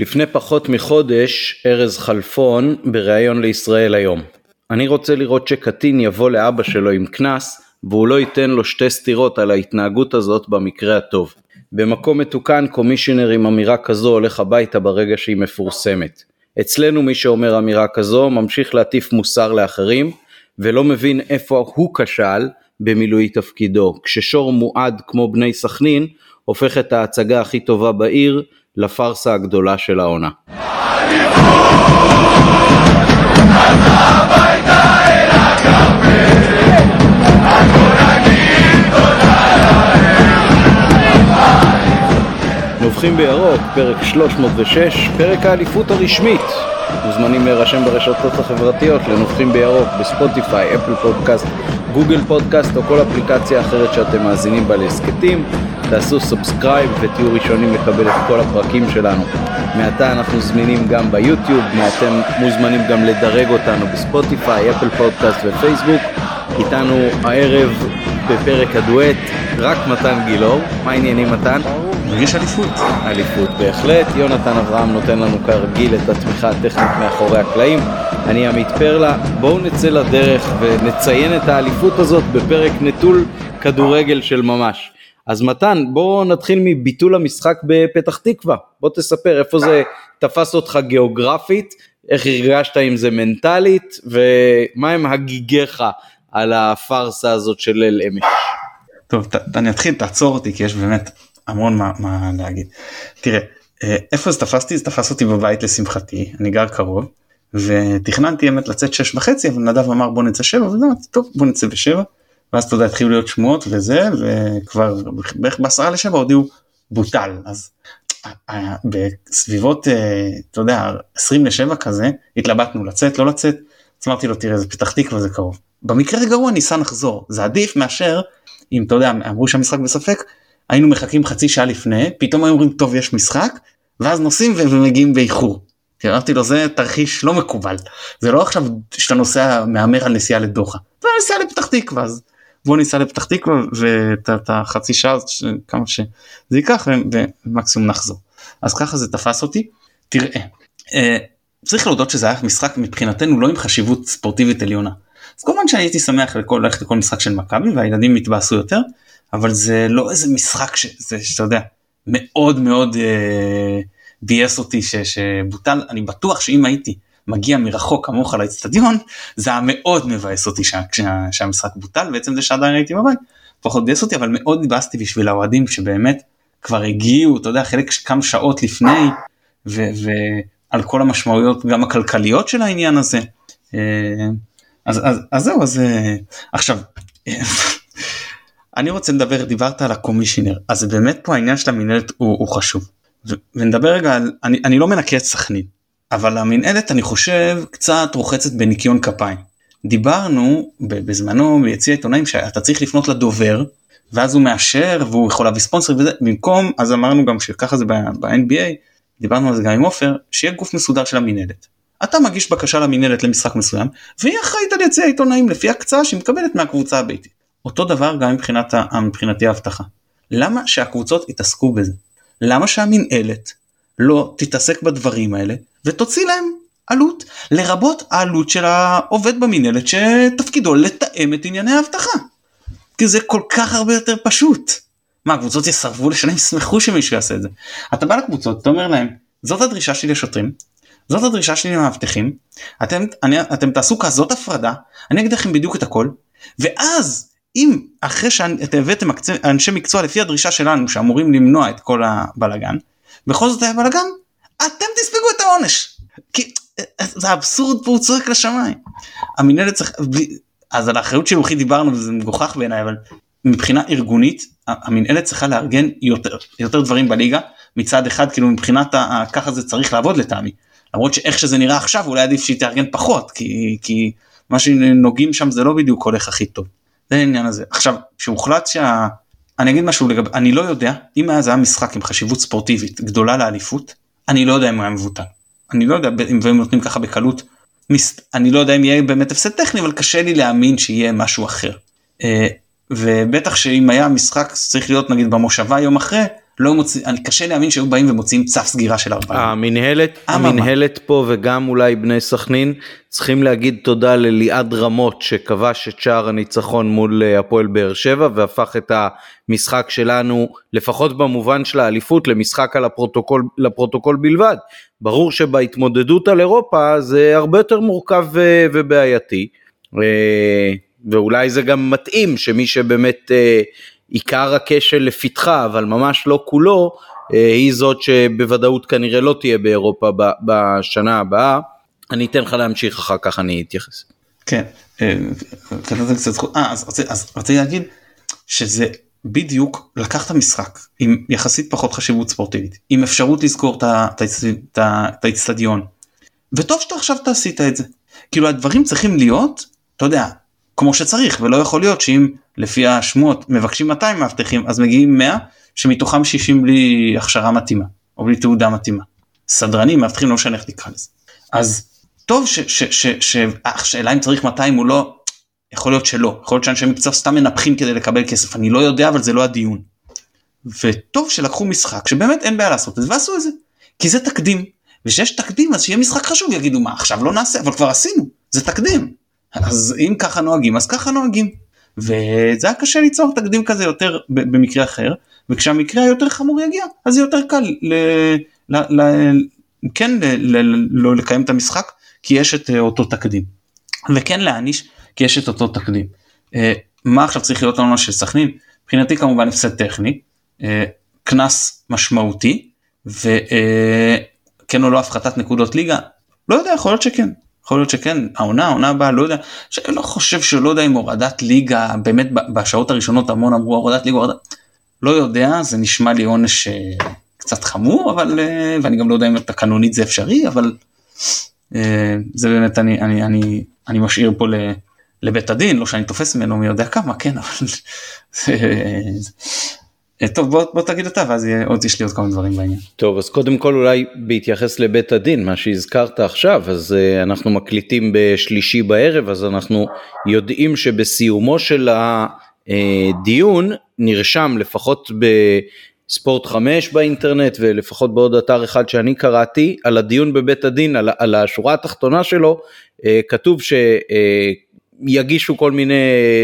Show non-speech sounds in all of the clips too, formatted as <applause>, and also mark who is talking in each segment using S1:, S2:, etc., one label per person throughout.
S1: לפני פחות מחודש ארז חלפון בריאיון לישראל היום. אני רוצה לראות שקטין יבוא לאבא שלו עם קנס והוא לא ייתן לו שתי סטירות על ההתנהגות הזאת במקרה הטוב. במקום מתוקן קומישיונר עם אמירה כזו הולך הביתה ברגע שהיא מפורסמת. אצלנו מי שאומר אמירה כזו ממשיך להטיף מוסר לאחרים ולא מבין איפה הוא כשל במילוי תפקידו. כששור מועד כמו בני סכנין הופך את ההצגה הכי טובה בעיר לפארסה הגדולה של העונה. נובחים בירוק, פרק 306, פרק האליפות הרשמית. מוזמנים להירשם ברשתות החברתיות לנובחים בירוק בספוטיפיי, אפל פודקאסט, גוגל פודקאסט או כל אפליקציה אחרת שאתם מאזינים בה להסכתים. תעשו subscribe ותהיו ראשונים לקבל את כל הפרקים שלנו. מעתה אנחנו זמינים גם ביוטיוב, אתם מוזמנים גם לדרג אותנו בספוטיפיי, אפל פודקאסט ופייסבוק. איתנו הערב בפרק הדואט רק מתן גילאור. מה העניינים מתן?
S2: מרגיש אליפות.
S1: אליפות בהחלט. יונתן אברהם נותן לנו כרגיל את התמיכה הטכנית מאחורי הקלעים. אני עמית פרלה. בואו נצא לדרך ונציין את האליפות הזאת בפרק נטול כדורגל של ממש. אז מתן, בוא נתחיל מביטול המשחק בפתח תקווה. בוא תספר איפה זה תפס אותך גיאוגרפית, איך הרגשת עם זה מנטלית, ומה הם הגיגיך על הפארסה הזאת של ליל אמש.
S2: טוב, ת, אני אתחיל, תעצור אותי, כי יש באמת המון מה, מה להגיד. תראה, אה, איפה זה תפסתי? זה תפס אותי בבית לשמחתי, אני גר קרוב, ותכננתי אמת לצאת שש וחצי, אבל נדב אמר בוא נצא שבע, ואמרתי טוב בוא נצא בשבע. ואז אתה יודע התחילו להיות שמועות וזה וכבר בערך בעשרה לשבע הודיעו בוטל אז בסביבות אתה יודע 20 לשבע כזה התלבטנו לצאת לא לצאת אז אמרתי לו תראה זה פתח תקווה זה קרוב במקרה הגרוע ניסה לחזור זה עדיף מאשר אם אתה יודע אמרו שהמשחק בספק היינו מחכים חצי שעה לפני פתאום היו אומרים טוב יש משחק ואז נוסעים ומגיעים באיחור. אמרתי לו זה תרחיש לא מקובל זה לא עכשיו שאתה נוסע מהמר על נסיעה לדוחה זה נסיעה לפתח תקווה אז בוא ניסע לפתח תקווה ואת החצי שעה כמה שזה ייקח ומקסימום נחזור אז ככה זה תפס אותי תראה אה, צריך להודות שזה היה משחק מבחינתנו לא עם חשיבות ספורטיבית עליונה. אז כמובן שאני הייתי שמח לכל, ללכת לכל משחק של מכבי והילדים יתבאסו יותר אבל זה לא איזה משחק שזה שאתה יודע מאוד מאוד אה, ביאס אותי ש, שבוטל אני בטוח שאם הייתי מגיע מרחוק כמוך לאצטדיון זה היה מאוד מבאס אותי שה, שה, שהמשחק בוטל בעצם זה שעדיין הייתי בבית פחות ביאס אותי אבל מאוד התבאסתי בשביל האוהדים שבאמת כבר הגיעו אתה יודע חלק כמה שעות לפני ועל כל המשמעויות גם הכלכליות של העניין הזה. אה, אז, אז, אז זהו אז אה, עכשיו אני רוצה לדבר דיברת על הקומישיונר אז באמת פה העניין של המנהלת הוא, הוא חשוב ונדבר רגע על אני, אני לא מנקה את סכנין אבל המנהלת אני חושב קצת רוחצת בניקיון כפיים. דיברנו בזמנו ביציע עיתונאים שאתה צריך לפנות לדובר ואז הוא מאשר והוא יכול להביא ספונסר וזה במקום אז אמרנו גם שככה זה ב-NBA דיברנו על זה גם עם עופר שיהיה גוף מסודר של המנהלת. אתה מגיש בקשה למנהלת למשחק מסוים והיא אחראית על יציע העיתונאים לפי הקצאה שהיא מקבלת מהקבוצה הביתית. אותו דבר גם מבחינת מבחינתי ההבטחה. למה שהקבוצות יתעסקו בזה? למה שהמנהלת לא תתעסק בדברים האלה ותוציא להם עלות, לרבות העלות של העובד במנהלת שתפקידו לתאם את ענייני האבטחה. כי זה כל כך הרבה יותר פשוט. מה הקבוצות יסרבו לשלם ישמחו שמישהו יעשה את זה. אתה בא לקבוצות אתה אומר להם זאת הדרישה שלי לשוטרים זאת הדרישה שלי למאבטחים אתם אתם תעשו כזאת הפרדה אני אגיד לכם בדיוק את הכל ואז אם אחרי שאתם הבאתם אנשי מקצוע לפי הדרישה שלנו שאמורים למנוע את כל הבלגן בכל זאת היה בלגן אתם תספגו את העונש. כי זה אבסורד פה הוא צועק לשמיים. המנהלת צריך אז על האחריות של לוחי דיברנו וזה מגוחך בעיניי אבל מבחינה ארגונית המנהלת צריכה לארגן יותר יותר דברים בליגה מצד אחד כאילו מבחינת ה, ככה זה צריך לעבוד לטעמי למרות שאיך שזה נראה עכשיו אולי עדיף שהיא תארגן פחות כי כי מה שנוגעים שם זה לא בדיוק הולך הכי טוב. זה העניין הזה עכשיו שהוחלט שה... אני אגיד משהו לגבי אני לא יודע אם זה היה משחק עם חשיבות ספורטיבית גדולה לאליפות אני לא יודע אם הוא היה מבוטל. אני לא יודע אם הם נותנים ככה בקלות. אני לא יודע אם יהיה באמת הפסד טכני אבל קשה לי להאמין שיהיה משהו אחר. אה, ובטח שאם היה משחק צריך להיות נגיד במושבה יום אחרי לא מוציא, אני קשה להאמין שהיו באים ומוציאים צו סגירה של 40.
S1: המנהלת, המנהלת פה וגם אולי בני סכנין צריכים להגיד תודה לליעד רמות שכבש את שער הניצחון מול אה, הפועל באר שבע והפך את המשחק שלנו לפחות במובן של האליפות למשחק על הפרוטוקול, לפרוטוקול בלבד. ברור שבהתמודדות על אירופה זה הרבה יותר מורכב ו- ובעייתי אה, ואולי זה גם מתאים שמי שבאמת אה, עיקר הכשל לפתחה אבל ממש לא כולו היא זאת שבוודאות כנראה לא תהיה באירופה בשנה הבאה. אני אתן לך להמשיך אחר כך אני אתייחס.
S2: כן, אה, אז רציתי להגיד שזה בדיוק לקחת משחק עם יחסית פחות חשיבות ספורטיבית עם אפשרות לזכור את האיצטדיון וטוב שאתה עכשיו תעשית את זה כאילו הדברים צריכים להיות אתה יודע כמו שצריך ולא יכול להיות שאם לפי השמועות מבקשים 200 מאבטחים אז מגיעים 100 שמתוכם 60 בלי הכשרה מתאימה או בלי תעודה מתאימה. סדרנים מאבטחים לא משנה איך תקרא לזה. אז טוב שהשאלה אם צריך 200 או לא, יכול להיות שלא, יכול להיות שאנשי מקצוע סתם מנפחים כדי לקבל כסף, אני לא יודע אבל זה לא הדיון. וטוב שלקחו משחק שבאמת אין בעיה לעשות את זה ועשו את זה, כי זה תקדים, וכשיש תקדים אז שיהיה משחק חשוב יגידו מה עכשיו לא נעשה אבל כבר עשינו, זה תקדים. אז אם ככה נוהגים אז ככה נוהגים. וזה היה קשה ליצור תקדים כזה יותר במקרה אחר, וכשהמקרה היותר חמור יגיע אז זה יותר קל ל, ל, ל, כן ל, ל, לא לקיים את המשחק כי יש את אה, אותו תקדים. וכן להעניש כי יש את אותו תקדים. אה, מה עכשיו צריך להיות לנו של סכנין? מבחינתי כמובן הפסד טכני, אה, קנס משמעותי וכן או לא הפחתת נקודות ליגה, לא יודע יכול להיות שכן. יכול להיות שכן, העונה, העונה הבאה, לא יודע, שאני לא חושב שלא יודע אם הורדת ליגה, באמת בשעות הראשונות המון אמרו הורדת ליגה, הורדת, לא יודע, זה נשמע לי עונש קצת חמור, אבל, ואני גם לא יודע אם תקנונית זה אפשרי, אבל אה, זה באמת אני אני אני אני משאיר פה לבית הדין לא שאני תופס ממנו מי יודע כמה כן אבל <laughs> אה, טוב בוא, בוא תגיד אתה ואז עוד יש לי עוד כמה דברים בעניין.
S1: טוב אז קודם כל אולי בהתייחס לבית הדין מה שהזכרת עכשיו אז uh, אנחנו מקליטים בשלישי בערב אז אנחנו יודעים שבסיומו של הדיון נרשם לפחות ב... ספורט 5 באינטרנט ולפחות בעוד אתר אחד שאני קראתי על הדיון בבית הדין על, על השורה התחתונה שלו אה, כתוב שיגישו כל מיני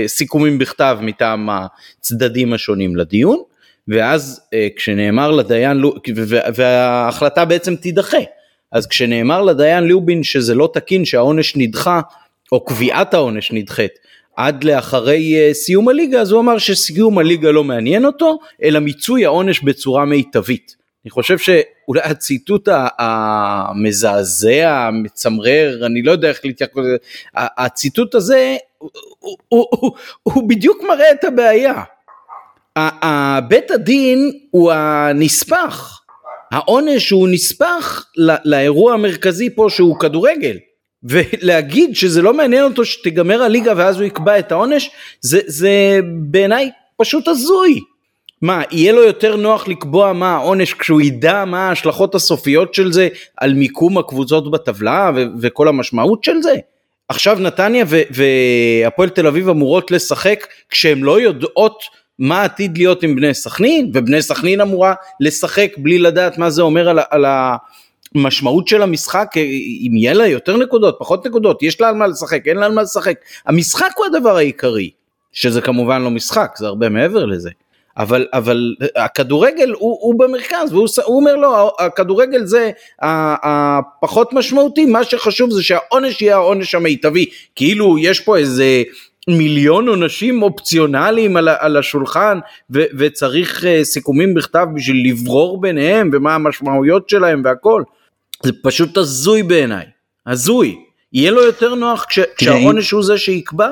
S1: סיכומים בכתב מטעם הצדדים השונים לדיון ואז אה, כשנאמר לדיין וההחלטה בעצם תידחה אז כשנאמר לדיין לובין שזה לא תקין שהעונש נדחה או קביעת העונש נדחית עד לאחרי uh, סיום הליגה אז הוא אמר שסיום הליגה לא מעניין אותו אלא מיצוי העונש בצורה מיטבית. אני חושב שאולי הציטוט המזעזע המצמרר אני לא יודע איך להתייחס לזה הציטוט הזה הוא, הוא, הוא, הוא בדיוק מראה את הבעיה. בית הדין הוא הנספח העונש הוא נספח לאירוע המרכזי פה שהוא כדורגל ולהגיד שזה לא מעניין אותו שתיגמר הליגה ואז הוא יקבע את העונש זה, זה בעיניי פשוט הזוי. מה יהיה לו יותר נוח לקבוע מה העונש כשהוא ידע מה ההשלכות הסופיות של זה על מיקום הקבוצות בטבלה ו- וכל המשמעות של זה? עכשיו נתניה והפועל תל אביב אמורות לשחק כשהן לא יודעות מה עתיד להיות עם בני סכנין ובני סכנין אמורה לשחק בלי לדעת מה זה אומר על, על, המשמעות של המשחק אה, אם יהיה לה יותר נקודות פחות נקודות יש לה על מה לשחק אין לה על מה לשחק. המשחק הוא הדבר העיקרי שזה כמובן לא משחק זה הרבה מעבר לזה. אבל אבל הכדורגל הוא, הוא במרכז והוא הוא אומר לא הכדורגל זה הפחות משמעותי מה שחשוב זה שהעונש יהיה העונש המיטבי. כאילו יש פה איזה מיליון עונשים אופציונליים על, על השולחן ו, וצריך uh, סיכומים בכתב בשביל לברור ביניהם ומה המשמעויות שלהם והכל זה פשוט הזוי בעיניי, הזוי. יהיה לו יותר נוח כש, כשהעונש הוא זה שיקבע?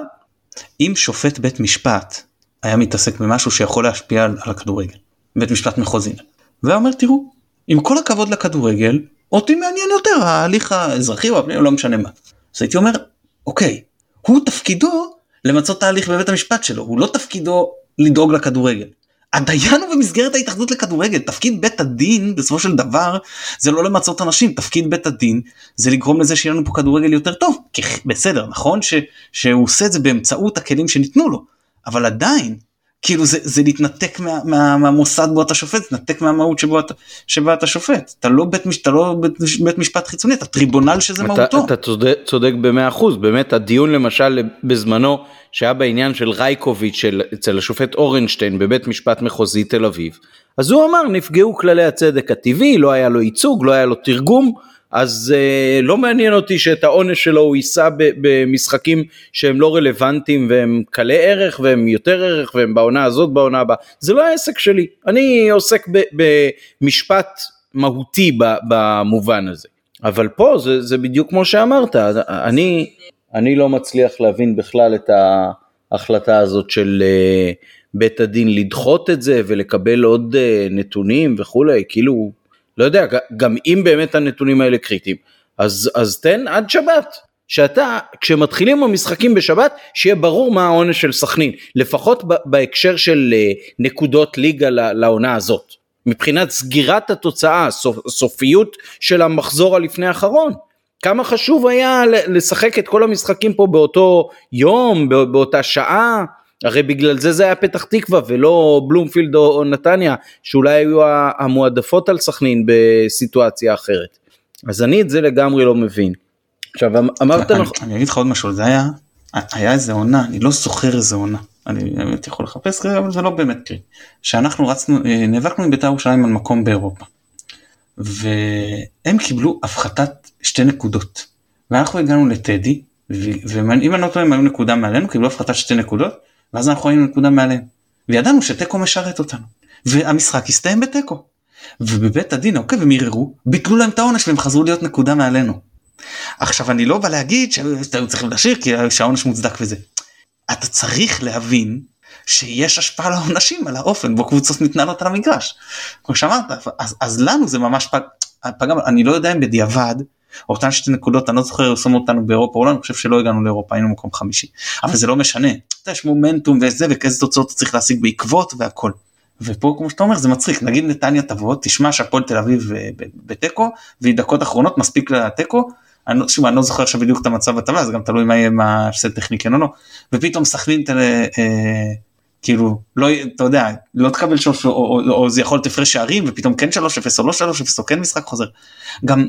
S2: אם שופט בית משפט היה מתעסק במשהו שיכול להשפיע על, על הכדורגל, בית משפט מחוזי, והיה אומר תראו, עם כל הכבוד לכדורגל, אותי מעניין יותר ההליך האזרחי או הפנים, לא משנה מה. אז הייתי אומר, אוקיי, הוא תפקידו למצות תהליך בבית המשפט שלו, הוא לא תפקידו לדאוג לכדורגל. הדיין הוא במסגרת ההתאחדות לכדורגל. תפקיד בית הדין בסופו של דבר זה לא למצות אנשים. תפקיד בית הדין זה לגרום לזה שיהיה לנו פה כדורגל יותר טוב. בסדר נכון ש, שהוא עושה את זה באמצעות הכלים שניתנו לו אבל עדיין כאילו זה, זה להתנתק מה, מה, מהמוסד בו אתה שופט, להתנתק מהמהות שבו אתה, שבה אתה שופט. אתה לא בית, אתה לא בית, בית משפט חיצוני, אתה טריבונל שזה
S1: אתה,
S2: מהותו.
S1: אתה צודק, צודק במאה אחוז, באמת הדיון למשל בזמנו שהיה בעניין של רייקוביץ' של, אצל השופט אורנשטיין בבית משפט מחוזי תל אביב, אז הוא אמר נפגעו כללי הצדק הטבעי, לא היה לו ייצוג, לא היה לו תרגום, אז uh, לא מעניין אותי שאת העונש שלו הוא יישא במשחקים שהם לא רלוונטיים והם קלי ערך והם יותר ערך והם בעונה הזאת בעונה הבאה. זה לא העסק שלי. אני עוסק במשפט מהותי במובן הזה. אבל פה זה, זה בדיוק כמו שאמרת. אני, אני לא מצליח להבין בכלל את ההחלטה הזאת של uh, בית הדין לדחות את זה ולקבל עוד uh, נתונים וכולי. כאילו לא יודע, גם אם באמת הנתונים האלה קריטיים, אז, אז תן עד שבת. שאתה, כשמתחילים המשחקים בשבת, שיהיה ברור מה העונש של סכנין, לפחות בהקשר של אה, נקודות ליגה לעונה הזאת. מבחינת סגירת התוצאה, סופ, סופיות של המחזור הלפני האחרון. כמה חשוב היה לשחק את כל המשחקים פה באותו יום, באותה שעה, הרי בגלל זה זה היה פתח תקווה ולא בלומפילד או נתניה שאולי היו המועדפות על סכנין בסיטואציה אחרת. אז אני את זה לגמרי לא מבין. עכשיו אמ- אמרת
S2: אני, אני אגיד לך עוד משהו זה היה היה איזה עונה אני לא זוכר איזה עונה אני באמת יכול לחפש כרגע אבל זה לא באמת קרי שאנחנו רצנו אה, נאבקנו עם בית"ר ירושלים על מקום באירופה. והם קיבלו הפחתת שתי נקודות ואנחנו הגענו לטדי ואם אני לא טועה הם היו נקודה מעלינו קיבלו הפחתת שתי נקודות ואז אנחנו היינו נקודה מעליהם. וידענו שתיקו משרת אותנו. והמשחק הסתיים בתיקו. ובבית הדין אוקיי והם ערערו ביטלו להם את העונש והם חזרו להיות נקודה מעלינו. עכשיו אני לא בא להגיד שהיו צריכים להשאיר כי שהעונש מוצדק וזה. אתה צריך להבין שיש השפעה לעונשים על האופן בו קבוצות מתנהלות על המגרש. כמו שאמרת אז, אז לנו זה ממש פג, פג אני לא יודע אם בדיעבד אותן שתי נקודות אני לא זוכר שמו אותנו באירופה או לא אני חושב שלא הגענו לאירופה היינו מקום חמישי אבל זה לא משנה יש מומנטום וזה וכאיזה תוצאות צריך להשיג בעקבות והכל. ופה כמו שאתה אומר זה מצחיק נגיד נתניה תבוא תשמע שהפועל תל אביב אה, בתיקו והיא דקות אחרונות מספיק לתיקו. אני, לא- לא זוכר עכשיו בדיוק את המצב בטבלה זה גם תלוי מה יהיה מה הפסד טכני כן או לא ופתאום סכנין אה, כאילו לא אתה יודע לא תקבל שלוש או, או, או, או זה יכול להיות הפרש שערים ופתאום כן 3-0 או לא 3-0 או כן משחק חוזר. גם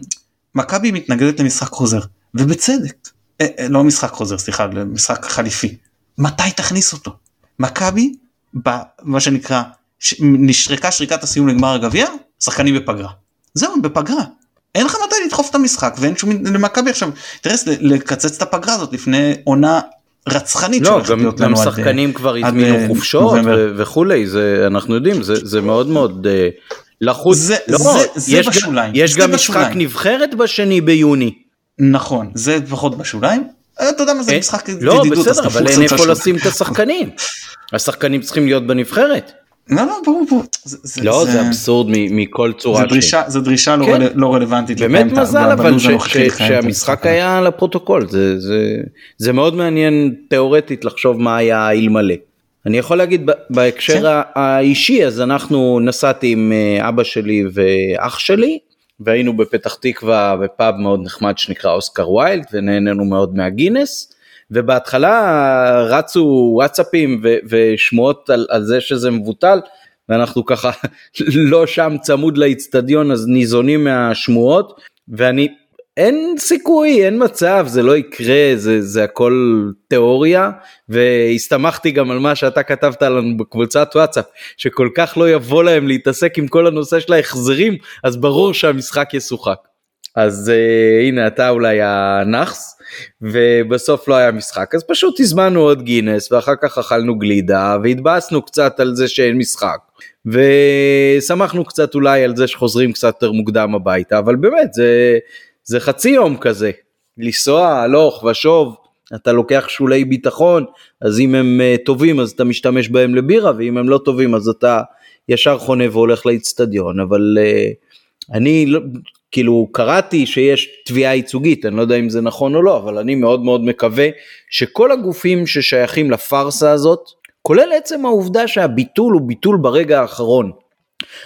S2: מכבי מתנגדת למשחק חוזר ובצדק. אה, אה, לא משחק חוזר סליחה למשחק חליפי. מתי תכניס אותו? מכבי במה שנקרא ש... נשרקה שריקת הסיום לגמר הגביע שחקנים בפגרה. זהו בפגרה. אין לך מתי לדחוף את המשחק ואין שום למכבי עכשיו אינטרס לקצץ את הפגרה הזאת לפני עונה רצחנית
S1: לא גם, גם שחקנים עד, כבר הזמינו אה, חופשות וכולי זה אנחנו יודעים זה זה מאוד מאוד. לחוץ,
S2: זה, לא, זה, זה יש בשוליים.
S1: גם, יש זה גם. משחק נבחרת בשני ביוני.
S2: נכון, זה פחות בשוליים. אה, אתה יודע מה זה אה, משחק
S1: לא, בסדר, אבל אין איפה לשים את השחקנים. <laughs> השחקנים צריכים להיות בנבחרת.
S2: לא, לא, ברור, ברור.
S1: זה, לא, זה, זה אבסורד מכל צורה.
S2: זה דרישה, זה דרישה לא כן. לא, לא רלוונטית.
S1: באמת מזל אבל ש, ש, שהמשחק היה על הפרוטוקול. זה, זה, זה מאוד מעניין תיאורטית לחשוב מה היה אלמלא. אני יכול להגיד בהקשר כן. האישי אז אנחנו נסעתי עם אה, אבא שלי ואח שלי והיינו בפתח תקווה בפאב מאוד נחמד שנקרא אוסקר ויילד ונהנינו מאוד מהגינס ובהתחלה רצו וואטסאפים ושמועות על, על זה שזה מבוטל ואנחנו ככה <laughs> לא שם צמוד לאיצטדיון אז ניזונים מהשמועות ואני אין סיכוי, אין מצב, זה לא יקרה, זה, זה הכל תיאוריה, והסתמכתי גם על מה שאתה כתבת לנו בקבוצת וואטסאפ, שכל כך לא יבוא להם להתעסק עם כל הנושא של ההחזרים, אז ברור שהמשחק ישוחק. אז uh, הנה אתה אולי הנאחס, ובסוף לא היה משחק, אז פשוט הזמנו עוד גינס, ואחר כך אכלנו גלידה, והתבאסנו קצת על זה שאין משחק. ושמחנו קצת אולי על זה שחוזרים קצת יותר מוקדם הביתה, אבל באמת זה, זה חצי יום כזה, לנסוע הלוך ושוב, אתה לוקח שולי ביטחון, אז אם הם uh, טובים אז אתה משתמש בהם לבירה, ואם הם לא טובים אז אתה ישר חונה והולך לאיצטדיון, אבל uh, אני לא, כאילו קראתי שיש תביעה ייצוגית, אני לא יודע אם זה נכון או לא, אבל אני מאוד מאוד מקווה שכל הגופים ששייכים לפארסה הזאת, כולל עצם העובדה שהביטול הוא ביטול ברגע האחרון.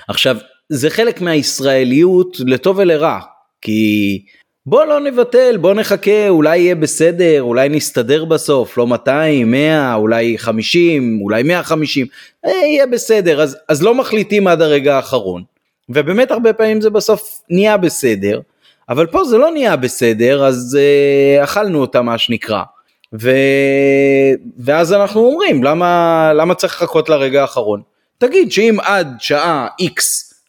S1: עכשיו, זה חלק מהישראליות לטוב ולרע, כי בוא לא נבטל, בוא נחכה, אולי יהיה בסדר, אולי נסתדר בסוף, לא 200, 100, אולי 50, אולי 150, אה, יהיה בסדר, אז, אז לא מחליטים עד הרגע האחרון. ובאמת הרבה פעמים זה בסוף נהיה בסדר, אבל פה זה לא נהיה בסדר, אז אה, אכלנו אותה מה שנקרא. ו... ואז אנחנו אומרים, למה, למה צריך לחכות לרגע האחרון? תגיד שאם עד שעה X,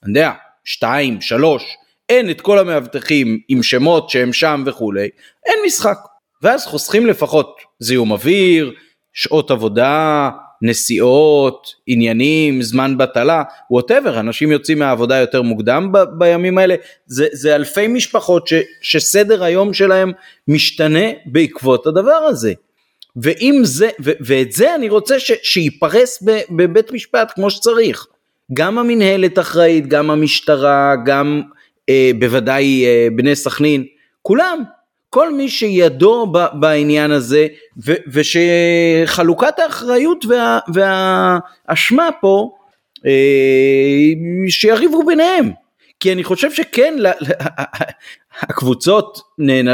S1: אני יודע, 2, 3, אין את כל המאבטחים עם שמות שהם שם וכולי, אין משחק. ואז חוסכים לפחות זיהום אוויר, שעות עבודה, נסיעות, עניינים, זמן בטלה, ווטאבר, אנשים יוצאים מהעבודה יותר מוקדם ב- בימים האלה, זה, זה אלפי משפחות ש, שסדר היום שלהם משתנה בעקבות הדבר הזה. ואם זה, ו, ואת זה אני רוצה ש, שייפרס ב, בבית משפט כמו שצריך. גם המינהלת אחראית, גם המשטרה, גם בוודאי אה, בני סכנין, כולם, כל מי שידו בעניין הזה, ושחלוקת האחריות וה, והאשמה פה, אה, שיריבו ביניהם. כי אני חושב שכן, הקבוצות,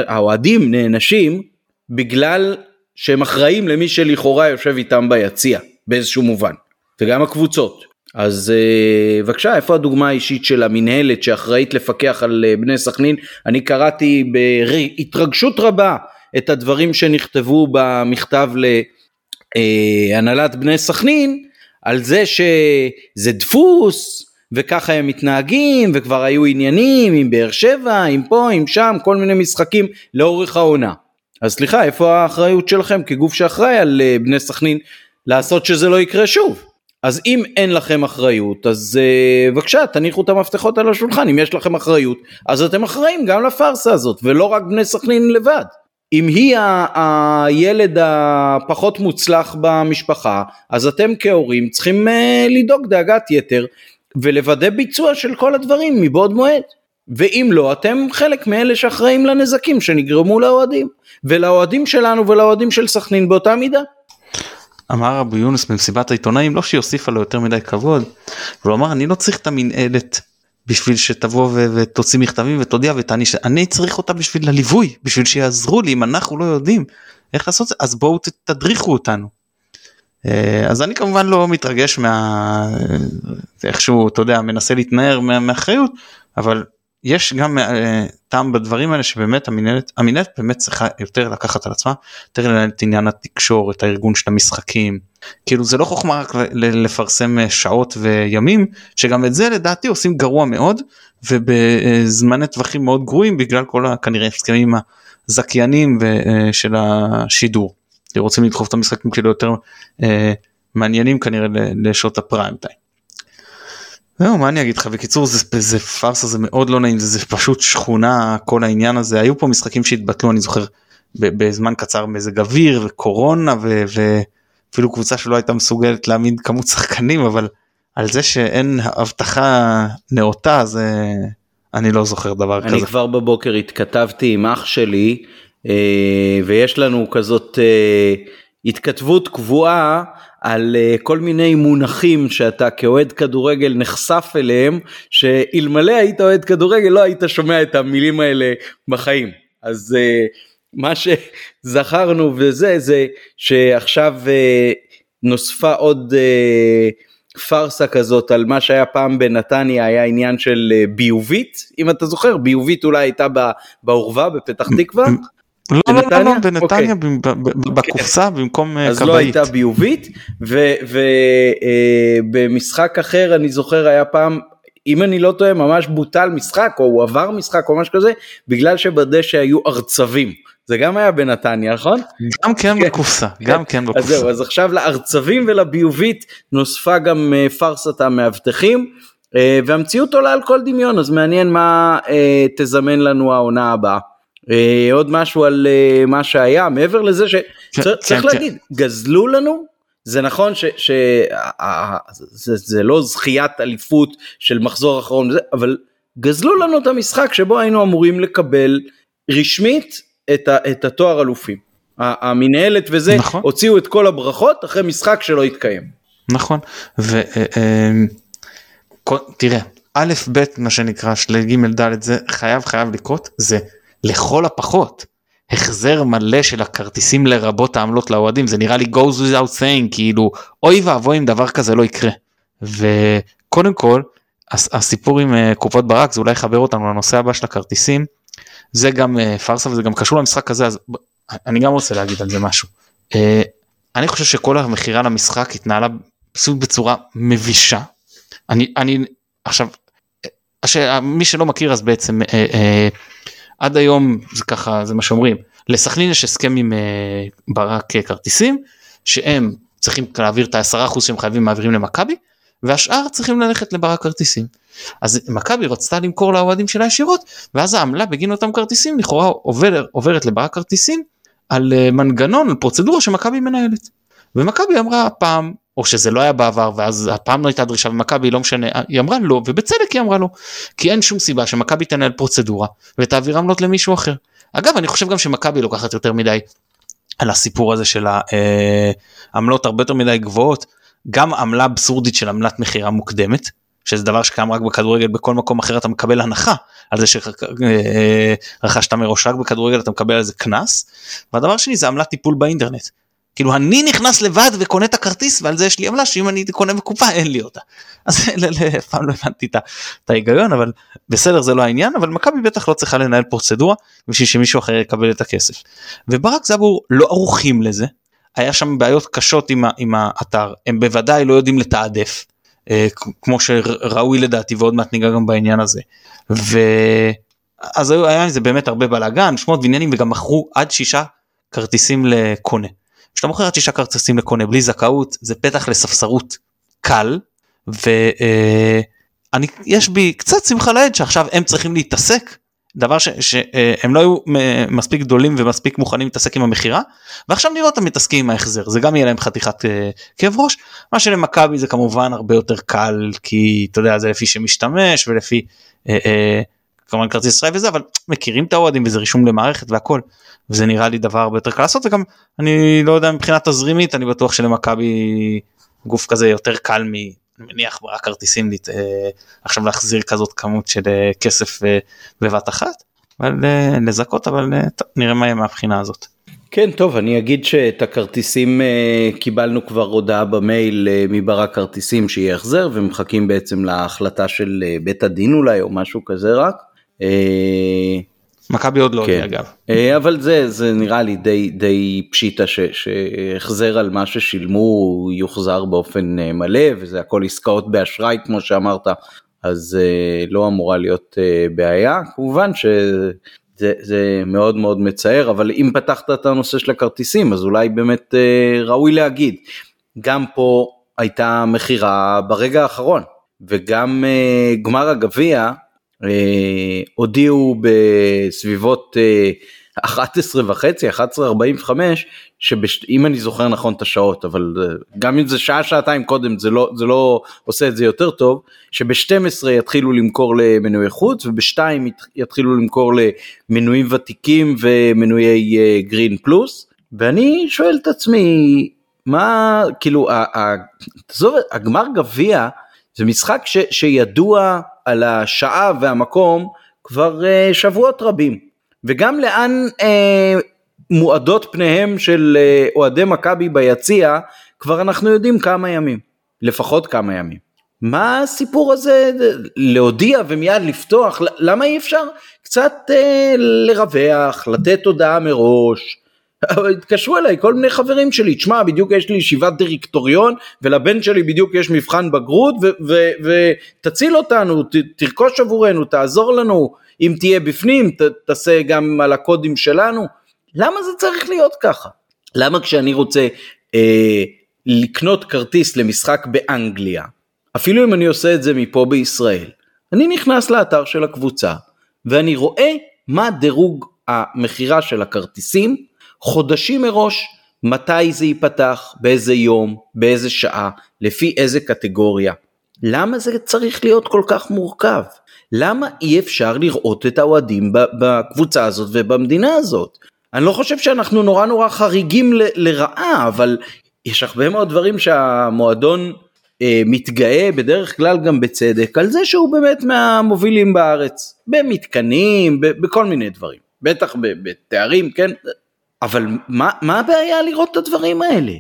S1: האוהדים נענשים בגלל שהם אחראים למי שלכאורה יושב איתם ביציע, באיזשהו מובן, וגם הקבוצות. אז אה, בבקשה, איפה הדוגמה האישית של המינהלת שאחראית לפקח על אה, בני סכנין? אני קראתי בהתרגשות רבה את הדברים שנכתבו במכתב להנהלת אה, בני סכנין, על זה שזה דפוס, וככה הם מתנהגים, וכבר היו עניינים עם באר שבע, עם פה, עם שם, כל מיני משחקים לאורך העונה. אז סליחה, איפה האחריות שלכם כגוף שאחראי על בני סכנין לעשות שזה לא יקרה שוב? אז אם אין לכם אחריות, אז uh, בבקשה תניחו את המפתחות על השולחן, אם יש לכם אחריות, אז אתם אחראים גם לפארסה הזאת, ולא רק בני סכנין לבד. אם היא הילד הפחות מוצלח במשפחה, אז אתם כהורים צריכים uh, לדאוג דאגת יתר, ולוודא ביצוע של כל הדברים מבעוד מועד. ואם לא, אתם חלק מאלה שאחראים לנזקים שנגרמו לאוהדים, ולאוהדים שלנו ולאוהדים של סכנין באותה מידה.
S2: אמר אבו יונס במסיבת העיתונאים לא שיוסיפה לו יותר מדי כבוד. הוא אמר אני לא צריך את המנהלת בשביל שתבוא ותוציא מכתבים ותודיע ותעניש אני צריך אותה בשביל הליווי בשביל שיעזרו לי אם אנחנו לא יודעים איך לעשות זה אז בואו תדריכו אותנו. אה, אז אני כמובן לא מתרגש מה... איכשהו אתה יודע מנסה להתנער מאחריות אבל יש גם uh, טעם בדברים האלה שבאמת המנהלת המנהלת באמת צריכה יותר לקחת על עצמה יותר לנהל את עניין התקשורת הארגון של המשחקים כאילו זה לא חוכמה רק לפרסם אה, שעות וימים שגם את זה לדעתי עושים גרוע מאוד ובזמני טווחים מאוד גרועים בגלל כל כנראה הסכמים הזכיינים אה, של השידור. רוצים לדחוף את המשחקים כאילו יותר אה, מעניינים כנראה לשעות הפריים טיים. זהו מה אני אגיד לך בקיצור זה, זה פארסה זה מאוד לא נעים זה, זה פשוט שכונה כל העניין הזה היו פה משחקים שהתבטלו אני זוכר בזמן קצר מזג אוויר וקורונה ואפילו קבוצה שלא הייתה מסוגלת להעמיד כמות שחקנים אבל על זה שאין הבטחה נאותה זה אני לא זוכר דבר
S1: אני
S2: כזה.
S1: אני כבר בבוקר התכתבתי עם אח שלי אה, ויש לנו כזאת אה, התכתבות קבועה על uh, כל מיני מונחים שאתה כאוהד כדורגל נחשף אליהם, שאלמלא היית אוהד כדורגל לא היית שומע את המילים האלה בחיים. אז uh, מה שזכרנו וזה, זה שעכשיו uh, נוספה עוד פארסה כזאת על מה שהיה פעם בנתניה, היה עניין של ביובית, אם אתה זוכר, ביובית אולי הייתה בעורבה בפתח תקווה.
S2: לא, לא, לא, לא, בנתניה אוקיי. בקופסה במקום כבאית.
S1: אז לא הייתה ביובית ובמשחק אחר אני זוכר היה פעם אם אני לא טועה ממש בוטל משחק או הוא עבר משחק או משהו כזה בגלל שבדשא היו ארצבים. זה גם היה בנתניה נכון?
S2: גם כן בקופסה, גם כן בקופסה.
S1: אז זהו, אז עכשיו לארצבים ולביובית נוספה גם פארסת המאבטחים והמציאות עולה על כל דמיון אז מעניין מה תזמן לנו העונה הבאה. אה, עוד משהו על אה, מה שהיה מעבר לזה שצריך כן, כן, להגיד כן. גזלו לנו זה נכון שזה לא זכיית אליפות של מחזור אחרון אבל גזלו לנו את המשחק שבו היינו אמורים לקבל רשמית את, ה, את התואר אלופים. המנהלת וזה נכון. הוציאו את כל הברכות אחרי משחק שלא התקיים.
S2: נכון ותראה א' ב' מה שנקרא של ג' ד' זה חייב חייב לקרות זה לכל הפחות החזר מלא של הכרטיסים לרבות העמלות לאוהדים זה נראה לי goes without saying כאילו אוי ואבוי אם דבר כזה לא יקרה. וקודם כל הסיפור עם אה, קופות ברק זה אולי יחבר אותנו לנושא הבא של הכרטיסים זה גם אה, פארסה וזה גם קשור למשחק הזה אז אני גם רוצה להגיד על זה משהו. אה, אני חושב שכל המכירה למשחק התנהלה פשוט בצורה מבישה. אני אני עכשיו מי שלא מכיר אז בעצם עד היום זה ככה זה מה שאומרים לסכנין יש הסכם עם אה, ברק כרטיסים שהם צריכים להעביר את ה-10% שהם חייבים מעבירים למכבי והשאר צריכים ללכת לברק כרטיסים. אז מכבי רצתה למכור לאוהדים שלה ישירות ואז העמלה בגין אותם כרטיסים לכאורה עובר, עוברת לברק כרטיסים על אה, מנגנון על פרוצדורה שמכבי מנהלת. ומכבי אמרה פעם או שזה לא היה בעבר ואז הפעם לא הייתה דרישה ומכבי לא משנה היא אמרה לא ובצדק היא אמרה לא. כי אין שום סיבה שמכבי תנהל פרוצדורה ותעביר עמלות למישהו אחר. אגב אני חושב גם שמכבי לוקחת יותר מדי על הסיפור הזה של העמלות אה, הרבה יותר מדי גבוהות. גם עמלה אבסורדית של עמלת מכירה מוקדמת שזה דבר שקיים רק בכדורגל בכל מקום אחר אתה מקבל הנחה על זה שרכשת מראש רק בכדורגל אתה מקבל על זה קנס. והדבר שני זה עמלת טיפול באינטרנט כאילו אני נכנס לבד וקונה את הכרטיס ועל זה יש לי עמלה שאם אני קונה בקופה אין לי אותה. <laughs> אז פעם לא הבנתי את ההיגיון אבל בסדר זה לא העניין אבל מכבי בטח לא צריכה לנהל פרוצדורה בשביל שמישהו אחר יקבל את הכסף. וברק זבור לא ערוכים לזה היה שם בעיות קשות עם, עם האתר הם בוודאי לא יודעים לתעדף אה, כמו שראוי לדעתי ועוד מעט ניגע גם בעניין הזה. ואז היה עם זה באמת הרבה בלאגן שמות ועניינים וגם מכרו עד שישה כרטיסים לקונה. כשאתה מוכר עד שישה כרטיסים לקונה בלי זכאות זה פתח לספסרות קל ואני אה, יש בי קצת שמחה לאיד שעכשיו הם צריכים להתעסק דבר שהם לא היו מספיק גדולים ומספיק מוכנים להתעסק עם המכירה ועכשיו נראה אותם מתעסקים עם ההחזר זה גם יהיה להם חתיכת אה, כאב ראש. מה שלמכבי זה כמובן הרבה יותר קל כי אתה יודע זה לפי שמשתמש ולפי אה, אה, כמובן כרטיס אשראי וזה אבל מכירים את האוהדים וזה רישום למערכת והכל וזה נראה לי דבר הרבה יותר קל לעשות וגם אני לא יודע מבחינה תזרימית אני בטוח שלמכבי גוף כזה יותר קל מ... מניח רק כרטיסים אה, עכשיו להחזיר כזאת כמות של אה, כסף אה, בבת אחת אבל לזכות אבל נראה מה יהיה מהבחינה הזאת.
S1: כן טוב אני אגיד שאת הכרטיסים קיבלנו כבר הודעה במייל מברק כרטיסים שיהיה החזר ומחכים בעצם להחלטה של בית הדין אולי או משהו כזה רק.
S2: מכבי עוד לא כן. אגב.
S1: אה, אבל זה זה נראה לי די די פשיטה שהחזר על מה ששילמו יוחזר באופן אה, מלא וזה הכל עסקאות באשראי כמו שאמרת אז אה, לא אמורה להיות בעיה כמובן שזה זה מאוד מאוד מצער אבל אם פתחת את הנושא של הכרטיסים אז אולי באמת ראוי להגיד גם פה הייתה מכירה ברגע האחרון וגם גמר הגביע אה, הודיעו בסביבות 11 אה, וחצי, 11.45, שאם אני זוכר נכון את השעות, אבל אה, גם אם זה שעה שעתיים קודם זה לא, זה לא עושה את זה יותר טוב, שב-12 יתחילו למכור למנועי חוץ וב-2 יתחילו למכור למנויים ותיקים ומנויי גרין פלוס, ואני שואל את עצמי, מה, כאילו, תעזוב, הגמר גביע זה משחק ש, שידוע על השעה והמקום כבר uh, שבועות רבים. וגם לאן uh, מועדות פניהם של uh, אוהדי מכבי ביציע כבר אנחנו יודעים כמה ימים. לפחות כמה ימים. מה הסיפור הזה להודיע ומיד לפתוח? למה אי אפשר קצת uh, לרווח לתת הודעה מראש התקשרו אליי כל מיני חברים שלי, תשמע בדיוק יש לי ישיבת דירקטוריון ולבן שלי בדיוק יש מבחן בגרות ותציל אותנו, ת, תרכוש עבורנו, תעזור לנו, אם תהיה בפנים ת, תעשה גם על הקודים שלנו. למה זה צריך להיות ככה? למה כשאני רוצה אה, לקנות כרטיס למשחק באנגליה, אפילו אם אני עושה את זה מפה בישראל, אני נכנס לאתר של הקבוצה ואני רואה מה דירוג המכירה של הכרטיסים חודשים מראש מתי זה ייפתח, באיזה יום, באיזה שעה, לפי איזה קטגוריה. למה זה צריך להיות כל כך מורכב? למה אי אפשר לראות את האוהדים בקבוצה הזאת ובמדינה הזאת? אני לא חושב שאנחנו נורא נורא חריגים ל- לרעה, אבל יש הרבה מאוד דברים שהמועדון אה, מתגאה בדרך כלל גם בצדק על זה שהוא באמת מהמובילים בארץ, במתקנים, ב- בכל מיני דברים. בטח בתארים, כן? אבל מה, מה הבעיה לראות את הדברים האלה?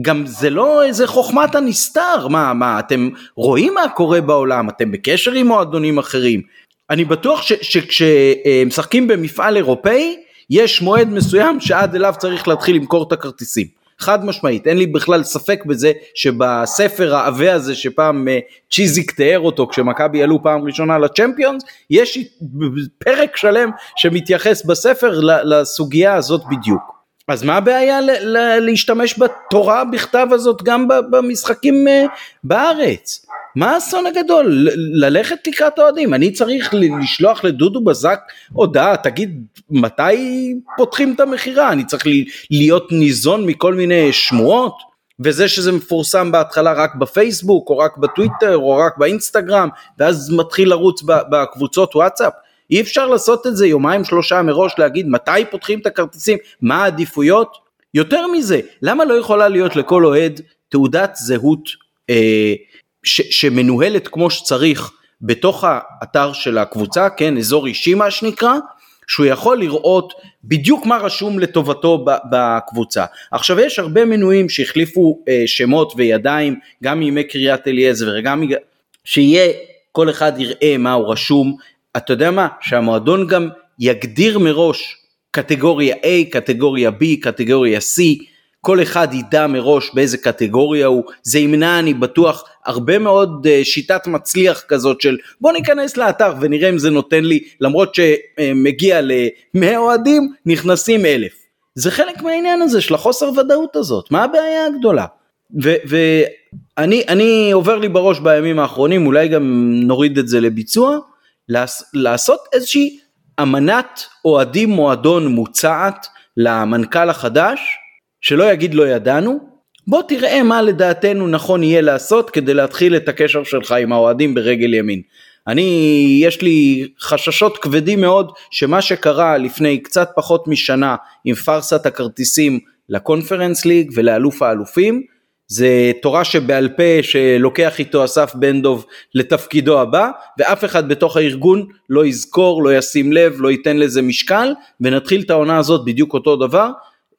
S1: גם זה לא איזה חוכמת הנסתר, מה, מה, אתם רואים מה קורה בעולם, אתם בקשר עם מועדונים אחרים. אני בטוח שכשמשחקים במפעל אירופאי, יש מועד מסוים שעד אליו צריך להתחיל למכור את הכרטיסים. חד משמעית, אין לי בכלל ספק בזה שבספר העבה הזה שפעם אה, צ'יזיק תיאר אותו כשמכבי עלו פעם ראשונה לצ'מפיונס, יש פרק שלם שמתייחס בספר לסוגיה הזאת בדיוק. אז מה הבעיה ל- ל- להשתמש בתורה בכתב הזאת גם במשחקים uh, בארץ? מה האסון הגדול? ללכת לקראת אוהדים. אני צריך לשלוח לדודו בזק הודעה, תגיד מתי פותחים את המכירה? אני צריך להיות ניזון מכל מיני שמועות? וזה שזה מפורסם בהתחלה רק בפייסבוק או רק בטוויטר או רק באינסטגרם ואז מתחיל לרוץ בקבוצות וואטסאפ אי אפשר לעשות את זה יומיים שלושה מראש להגיד מתי פותחים את הכרטיסים, מה העדיפויות. יותר מזה, למה לא יכולה להיות לכל אוהד תעודת זהות אה, ש, שמנוהלת כמו שצריך בתוך האתר של הקבוצה, כן, אזור אישי מה שנקרא, שהוא יכול לראות בדיוק מה רשום לטובתו בקבוצה. עכשיו יש הרבה מנויים שהחליפו אה, שמות וידיים גם מימי קריית אליעזר וגם שיהיה כל אחד יראה מה הוא רשום, אתה יודע מה, שהמועדון גם יגדיר מראש קטגוריה A, קטגוריה B, קטגוריה C, כל אחד ידע מראש באיזה קטגוריה הוא, זה ימנע אני בטוח הרבה מאוד uh, שיטת מצליח כזאת של בוא ניכנס לאתר ונראה אם זה נותן לי, למרות שמגיע ל-100 אוהדים, נכנסים אלף. זה חלק מהעניין הזה של החוסר ודאות הזאת, מה הבעיה הגדולה? ואני עובר לי בראש בימים האחרונים, אולי גם נוריד את זה לביצוע, לעשות איזושהי אמנת אוהדים מועדון מוצעת למנכ"ל החדש, שלא יגיד לא ידענו, בוא תראה מה לדעתנו נכון יהיה לעשות כדי להתחיל את הקשר שלך עם האוהדים ברגל ימין. אני, יש לי חששות כבדים מאוד שמה שקרה לפני קצת פחות משנה עם פארסת הכרטיסים לקונפרנס ליג ולאלוף האלופים, זה תורה שבעל פה שלוקח איתו אסף בן דב לתפקידו הבא ואף אחד בתוך הארגון לא יזכור, לא ישים לב, לא ייתן לזה משקל ונתחיל את העונה הזאת בדיוק אותו דבר.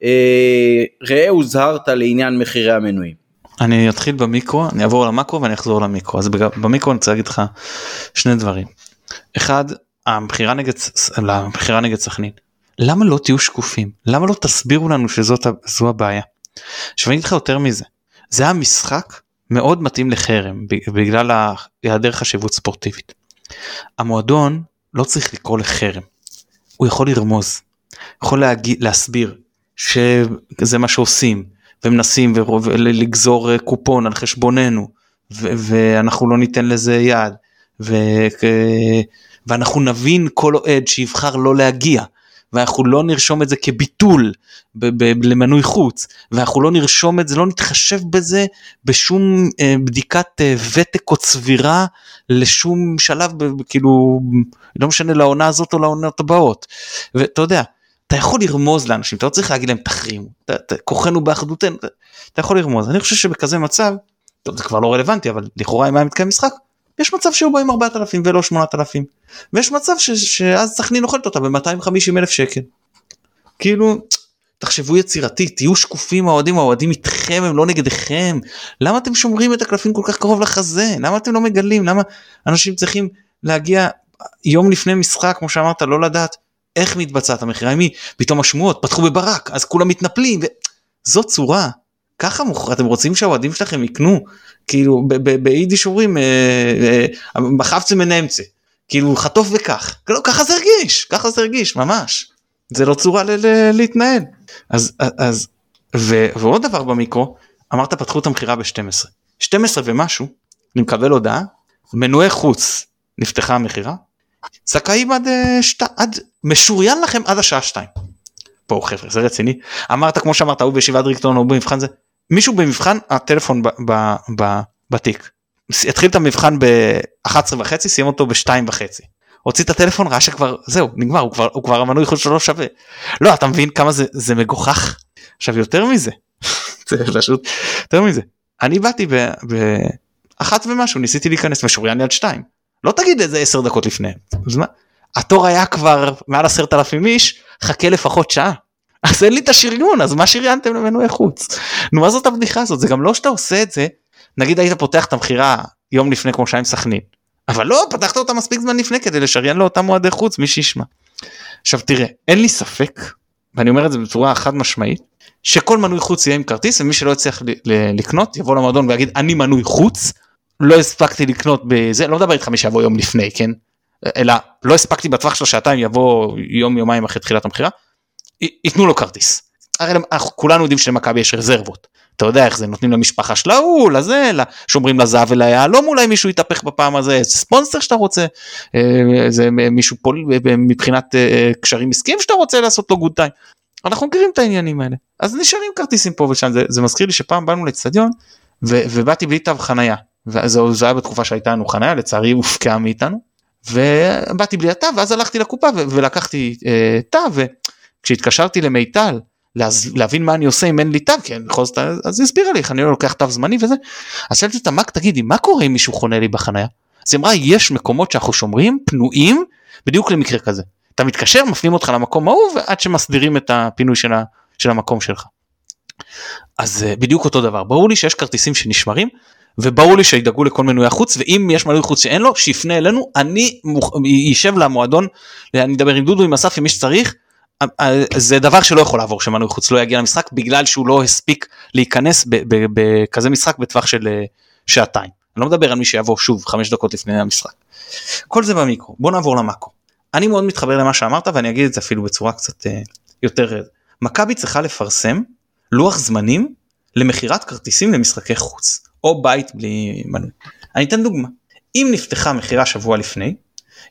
S1: אה, ראה הוזהרת לעניין מחירי המנויים.
S2: אני אתחיל במיקרו, אני אעבור למקרו ואני אחזור למיקרו. אז במיקרו אני רוצה להגיד לך שני דברים. אחד, המכירה נגד, המכירה נגד סכנין. למה לא תהיו שקופים? למה לא תסבירו לנו שזו הבעיה? עכשיו אני אגיד לך יותר מזה. זה היה משחק מאוד מתאים לחרם בגלל היעדר חשיבות ספורטיבית. המועדון לא צריך לקרוא לחרם, הוא יכול לרמוז, יכול להגיד, להסביר שזה מה שעושים ומנסים לגזור קופון על חשבוננו ואנחנו לא ניתן לזה יד ואנחנו נבין כל אוהד שיבחר לא להגיע ואנחנו לא נרשום את זה כביטול למנוי חוץ ואנחנו לא נרשום את זה לא נתחשב בזה בשום אה, בדיקת אה, ותק או צבירה לשום שלב כאילו לא משנה לעונה הזאת או לעונות הבאות. ואתה יודע אתה יכול לרמוז לאנשים אתה לא צריך להגיד להם תחרימו כוחנו באחדותנו אתה יכול לרמוז. אני חושב שבכזה מצב טוב, זה כבר לא רלוונטי אבל לכאורה אם היה מתקיים משחק יש מצב שהוא בא עם 4,000 ולא 8,000 ויש מצב ש, שאז סכנין אוכלת אותה ב-250 אלף שקל. כאילו תחשבו יצירתי תהיו שקופים האוהדים האוהדים איתכם הם לא נגדכם. למה אתם שומרים את הקלפים כל כך קרוב לחזה? למה אתם לא מגלים? למה אנשים צריכים להגיע יום לפני משחק כמו שאמרת לא לדעת איך מתבצעת המכירה מי? פתאום השמועות פתחו בברק אז כולם מתנפלים וזאת צורה? ככה מוכר אתם רוצים שהאוהדים שלכם יקנו? כאילו ביידיש אומרים מחפצה אה, אה, מנמצה כאילו חטוף וכך. לא, ככה זה הרגיש ככה זה הרגיש ממש. זה לא צורה להתנהל. אז אז ו, ועוד דבר במיקרו אמרת פתחו את המכירה ב-12 12 ומשהו אני מקבל הודעה מנועי חוץ נפתחה המכירה זכאים עד, אה, שת, עד משוריין לכם עד השעה 2. פה חבר'ה זה רציני. אמרת כמו שאמרת הוא בישיבת דירקטוריון או במבחן זה. מישהו במבחן הטלפון ב, ב, ב, בתיק. התחיל את המבחן ב-11 וחצי סיים אותו ב-2 וחצי. הוציא את הטלפון ראה שכבר זהו נגמר הוא כבר הוא כבר המנוי חוץ שלו שווה. לא אתה מבין כמה זה זה מגוחך? עכשיו יותר מזה. <laughs> זה פשוט יותר מזה. אני באתי באחת ומשהו ניסיתי להיכנס משוריין ליד שתיים. לא תגיד את זה 10 דקות לפני. אז מה התור היה כבר מעל עשרת אלפים איש, חכה לפחות שעה. אז אין לי את השריון, אז מה שריינתם למנועי חוץ? נו מה זאת הבדיחה הזאת? זה גם לא שאתה עושה את זה, נגיד היית פותח את המכירה יום לפני כמו שהיה עם סכנין, אבל לא, פתחת אותה מספיק זמן לפני כדי לשריין לאותם מועדי חוץ, מי שישמע. עכשיו תראה, אין לי ספק, ואני אומר את זה בצורה חד משמעית, שכל מנוי חוץ יהיה עם כרטיס ומי שלא יצליח לקנות יבוא למועדון ויגיד אני מנוי חוץ, לא הספקתי לקנות בזה, לא מדבר איתך מי שיבוא יום לפני, כן? אלא לא הספקתי בטווח של שעתיים יבוא יום יומיים אחרי תחילת המכירה, ייתנו לו כרטיס. הרי אנחנו כולנו יודעים שלמכבי יש רזרבות. אתה יודע איך זה נותנים למשפחה של ההוא לזה שומרים לזהב וליהלום אולי מישהו יתהפך בפעם הזה איזה ספונסר שאתה רוצה איזה אה, מישהו full מבחינת אה, קשרים עסקיים שאתה רוצה לעשות לו good time. אנחנו מכירים את העניינים האלה אז נשארים כרטיסים פה ושם זה, זה מזכיר לי שפעם באנו לאצטדיון ובאתי בלי תו חנייה וזה היה בתקופה שהייתה לנו חנייה לצערי הופקעה מאיתנו ובאתי בלי התו ואז הלכתי לקופה ולקחתי אה, תו וכשהתקשרתי למיטל להבין מה אני עושה אם אין לי תו כי בכל זאת אז היא הסבירה לי איך אני לא לוקח תו זמני וזה. אז שאלתי אותה מה תגידי מה קורה אם מישהו חונה לי בחניה אז היא אמרה יש מקומות שאנחנו שומרים פנויים בדיוק למקרה כזה. אתה מתקשר מפנים אותך למקום ההוא ועד שמסדירים את הפינוי של, ה, של המקום שלך. אז אה, בדיוק אותו דבר. ברור לי שיש כרטיסים שנשמרים וברור לי שידאגו לכל מנוי החוץ ואם יש מנוי חוץ שאין לו שיפנה אלינו אני מוכ... יישב למועדון אני אדבר עם דודו עם אסף עם מי שצריך זה דבר שלא יכול לעבור שמנוי חוץ לא יגיע למשחק בגלל שהוא לא הספיק להיכנס בכזה משחק בטווח של אה, שעתיים. אני לא מדבר על מי שיבוא שוב חמש דקות לפני המשחק. כל זה במיקרו בוא נעבור למאקו. אני מאוד מתחבר למה שאמרת ואני אגיד את זה אפילו בצורה קצת יותר מכבי צריכה לפרסם לוח זמנים למכירת כרטיסים למשחקי חוץ או בית בלי מנוי. אני אתן דוגמה אם נפתחה מכירה שבוע לפני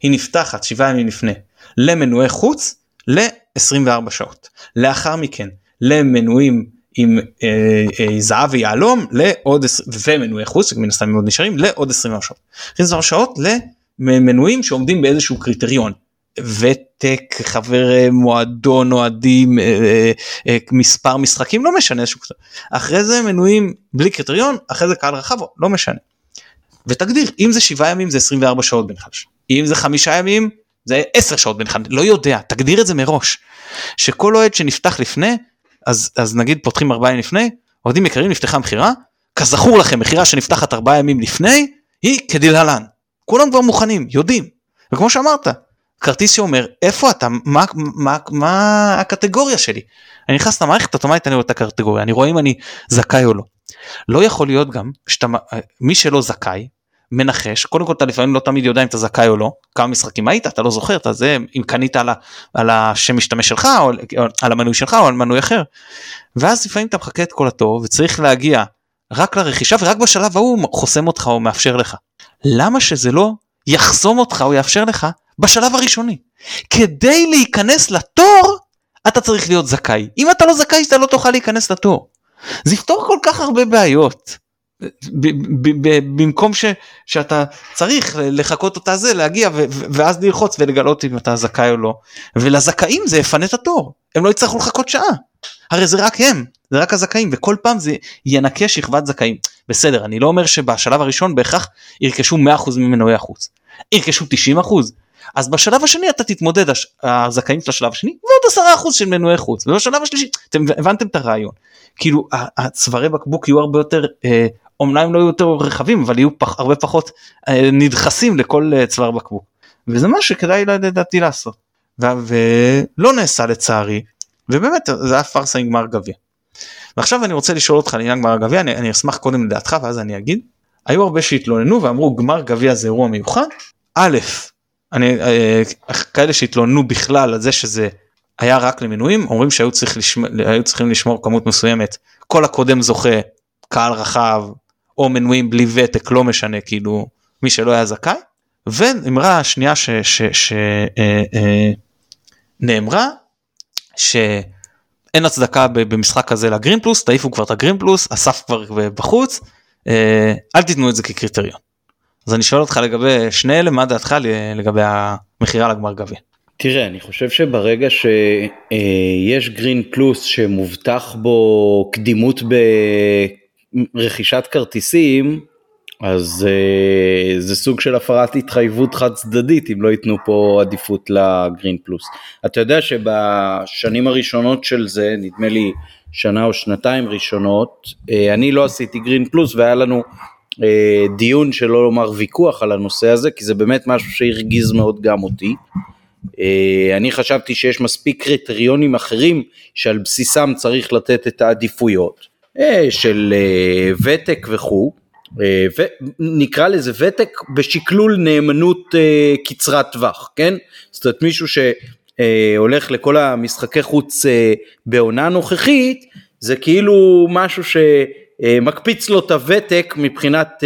S2: היא נפתחת שבעה ימים לפני למנועי חוץ ל-24 שעות. לאחר מכן למנויים עם אה, אה, זהב ויהלום לעוד ומנועי חוץ מן הסתם מאוד נשארים לעוד 24 שעות. 24 שעות למנויים שעומדים באיזשהו קריטריון. ותק חבר אה, מועדון אוהדים אה, אה, מספר משחקים לא משנה איזשהו אחרי זה מנויים בלי קריטריון אחרי זה קהל רחב לא משנה. ותגדיר אם זה שבעה ימים זה 24 שעות בין חדש אם זה חמישה ימים זה 10 שעות אחד, לא יודע, תגדיר את זה מראש. שכל אוהד שנפתח לפני, אז, אז נגיד פותחים ארבעה ימים לפני, אוהדים יקרים נפתחה מכירה, כזכור לכם מכירה שנפתחת ארבעה ימים לפני, היא כדלהלן. כולם כבר מוכנים, יודעים. וכמו שאמרת, כרטיס שאומר איפה אתה, מה, מה, מה הקטגוריה שלי. אני נכנס למערכת אוטומטית אני רואה את הקטגוריה, אני רואה אם אני זכאי או לא. לא יכול להיות גם שאתה, מי שלא זכאי, מנחש קודם כל אתה לפעמים לא תמיד יודע אם אתה זכאי או לא כמה משחקים היית אתה לא זוכר אתה זה אם קנית על, ה, על השם משתמש שלך או, על המנוי שלך או על מנוי אחר. ואז לפעמים אתה מחכה את כל התור וצריך להגיע רק לרכישה ורק בשלב ההוא חוסם אותך או מאפשר לך. למה שזה לא יחסום אותך או יאפשר לך בשלב הראשוני. כדי להיכנס לתור אתה צריך להיות זכאי. אם אתה לא זכאי אתה לא תוכל להיכנס לתור. זה יפתור כל כך הרבה בעיות. במקום ש, שאתה צריך לחכות אותה זה להגיע ו, ואז ללחוץ ולגלות אם אתה זכאי או לא. ולזכאים זה יפנה את התור. הם לא יצטרכו לחכות שעה. הרי זה רק הם זה רק הזכאים וכל פעם זה ינקה שכבת זכאים. בסדר אני לא אומר שבשלב הראשון בהכרח ירכשו 100% ממנועי החוץ. ירכשו 90% אז בשלב השני אתה תתמודד הזכאים של השלב השני ועוד 10% של מנועי חוץ. ובשלב השלישי אתם הבנתם את הרעיון. כאילו הצווארי בקבוק יהיו הרבה יותר אה, אומנם לא יהיו יותר רחבים אבל יהיו פח, הרבה פחות אה, נדחסים לכל אה, צוואר בקבוק. וזה מה שכדאי לדעתי לעשות. ולא נעשה לצערי ובאמת זה היה פארסה עם גמר גביע. ועכשיו אני רוצה לשאול אותך לעניין גמר גביע אני, אני אשמח קודם לדעתך ואז אני אגיד. היו הרבה שהתלוננו ואמרו גמר גביע זה אירוע מיוחד. א' אני אה, כאלה שהתלוננו בכלל על זה שזה היה רק למנויים אומרים שהיו צריך לשמור, צריכים לשמור כמות מסוימת כל הקודם זוכה קהל רחב או מנויים בלי ותק לא משנה כאילו מי שלא היה זכאי. ואמרה השנייה שנאמרה אה, אה, שאין הצדקה במשחק הזה לגרין פלוס תעיפו כבר את הגרין פלוס אסף כבר בחוץ אל תיתנו את זה כקריטריון. אז אני שואל אותך לגבי שני אלה מה דעתך לגבי המכירה לגמר גביע.
S1: תראה אני חושב שברגע שיש גרין פלוס שמובטח בו קדימות ברכישת כרטיסים אז uh, זה סוג של הפרת התחייבות חד צדדית אם לא ייתנו פה עדיפות לגרין פלוס. אתה יודע שבשנים הראשונות של זה, נדמה לי שנה או שנתיים ראשונות, uh, אני לא עשיתי גרין פלוס והיה לנו דיון שלא לומר ויכוח על הנושא הזה, כי זה באמת משהו שהרגיז מאוד גם אותי. Uh, אני חשבתי שיש מספיק קריטריונים אחרים שעל בסיסם צריך לתת את העדיפויות uh, של ותק וכו'. אה, ונקרא לזה ותק בשקלול נאמנות אה, קצרת טווח, כן? זאת אומרת מישהו שהולך לכל המשחקי חוץ אה, בעונה נוכחית, זה כאילו משהו שמקפיץ לו את הוותק מבחינת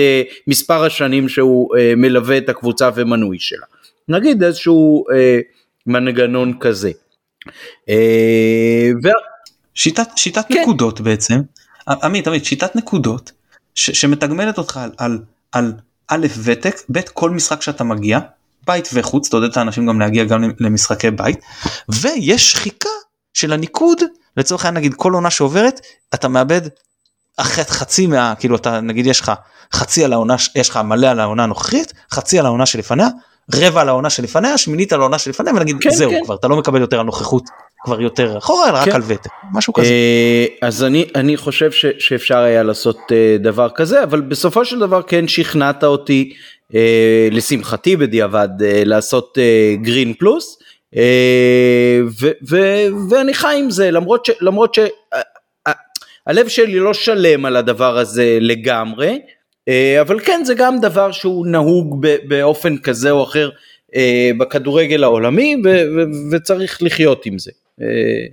S1: מספר השנים שהוא מלווה את הקבוצה ומנוי שלה. נגיד איזשהו מנגנון כזה.
S2: ו... שיטת, שיטת כן. נקודות בעצם, עמית, עמית, שיטת נקודות ש, שמתגמלת אותך על, על, על א' ותק, ב' כל משחק שאתה מגיע, בית וחוץ, תעודד את האנשים גם להגיע גם למשחקי בית, ויש שחיקה של הניקוד, לצורך העניין נגיד כל עונה שעוברת, אתה מאבד חצי מה, כאילו אתה נגיד יש לך חצי על העונה, יש לך מלא על העונה הנוכחית, חצי על העונה שלפניה, רבע על העונה שלפניה, שמינית על העונה שלפניה, ונגיד כן, זהו כן. כבר, אתה לא מקבל יותר על נוכחות כבר יותר אחורה אלא רק כן. על ותק משהו כזה. אה,
S1: אז אני אני חושב ש, שאפשר היה לעשות אה, דבר כזה אבל בסופו של דבר כן שכנעת אותי אה, לשמחתי בדיעבד לעשות גרין פלוס ואני חי עם זה למרות ש... למרות ש... הלב שלי לא שלם על הדבר הזה לגמרי, אבל כן זה גם דבר שהוא נהוג באופן כזה או אחר בכדורגל העולמי וצריך לחיות עם זה. אה,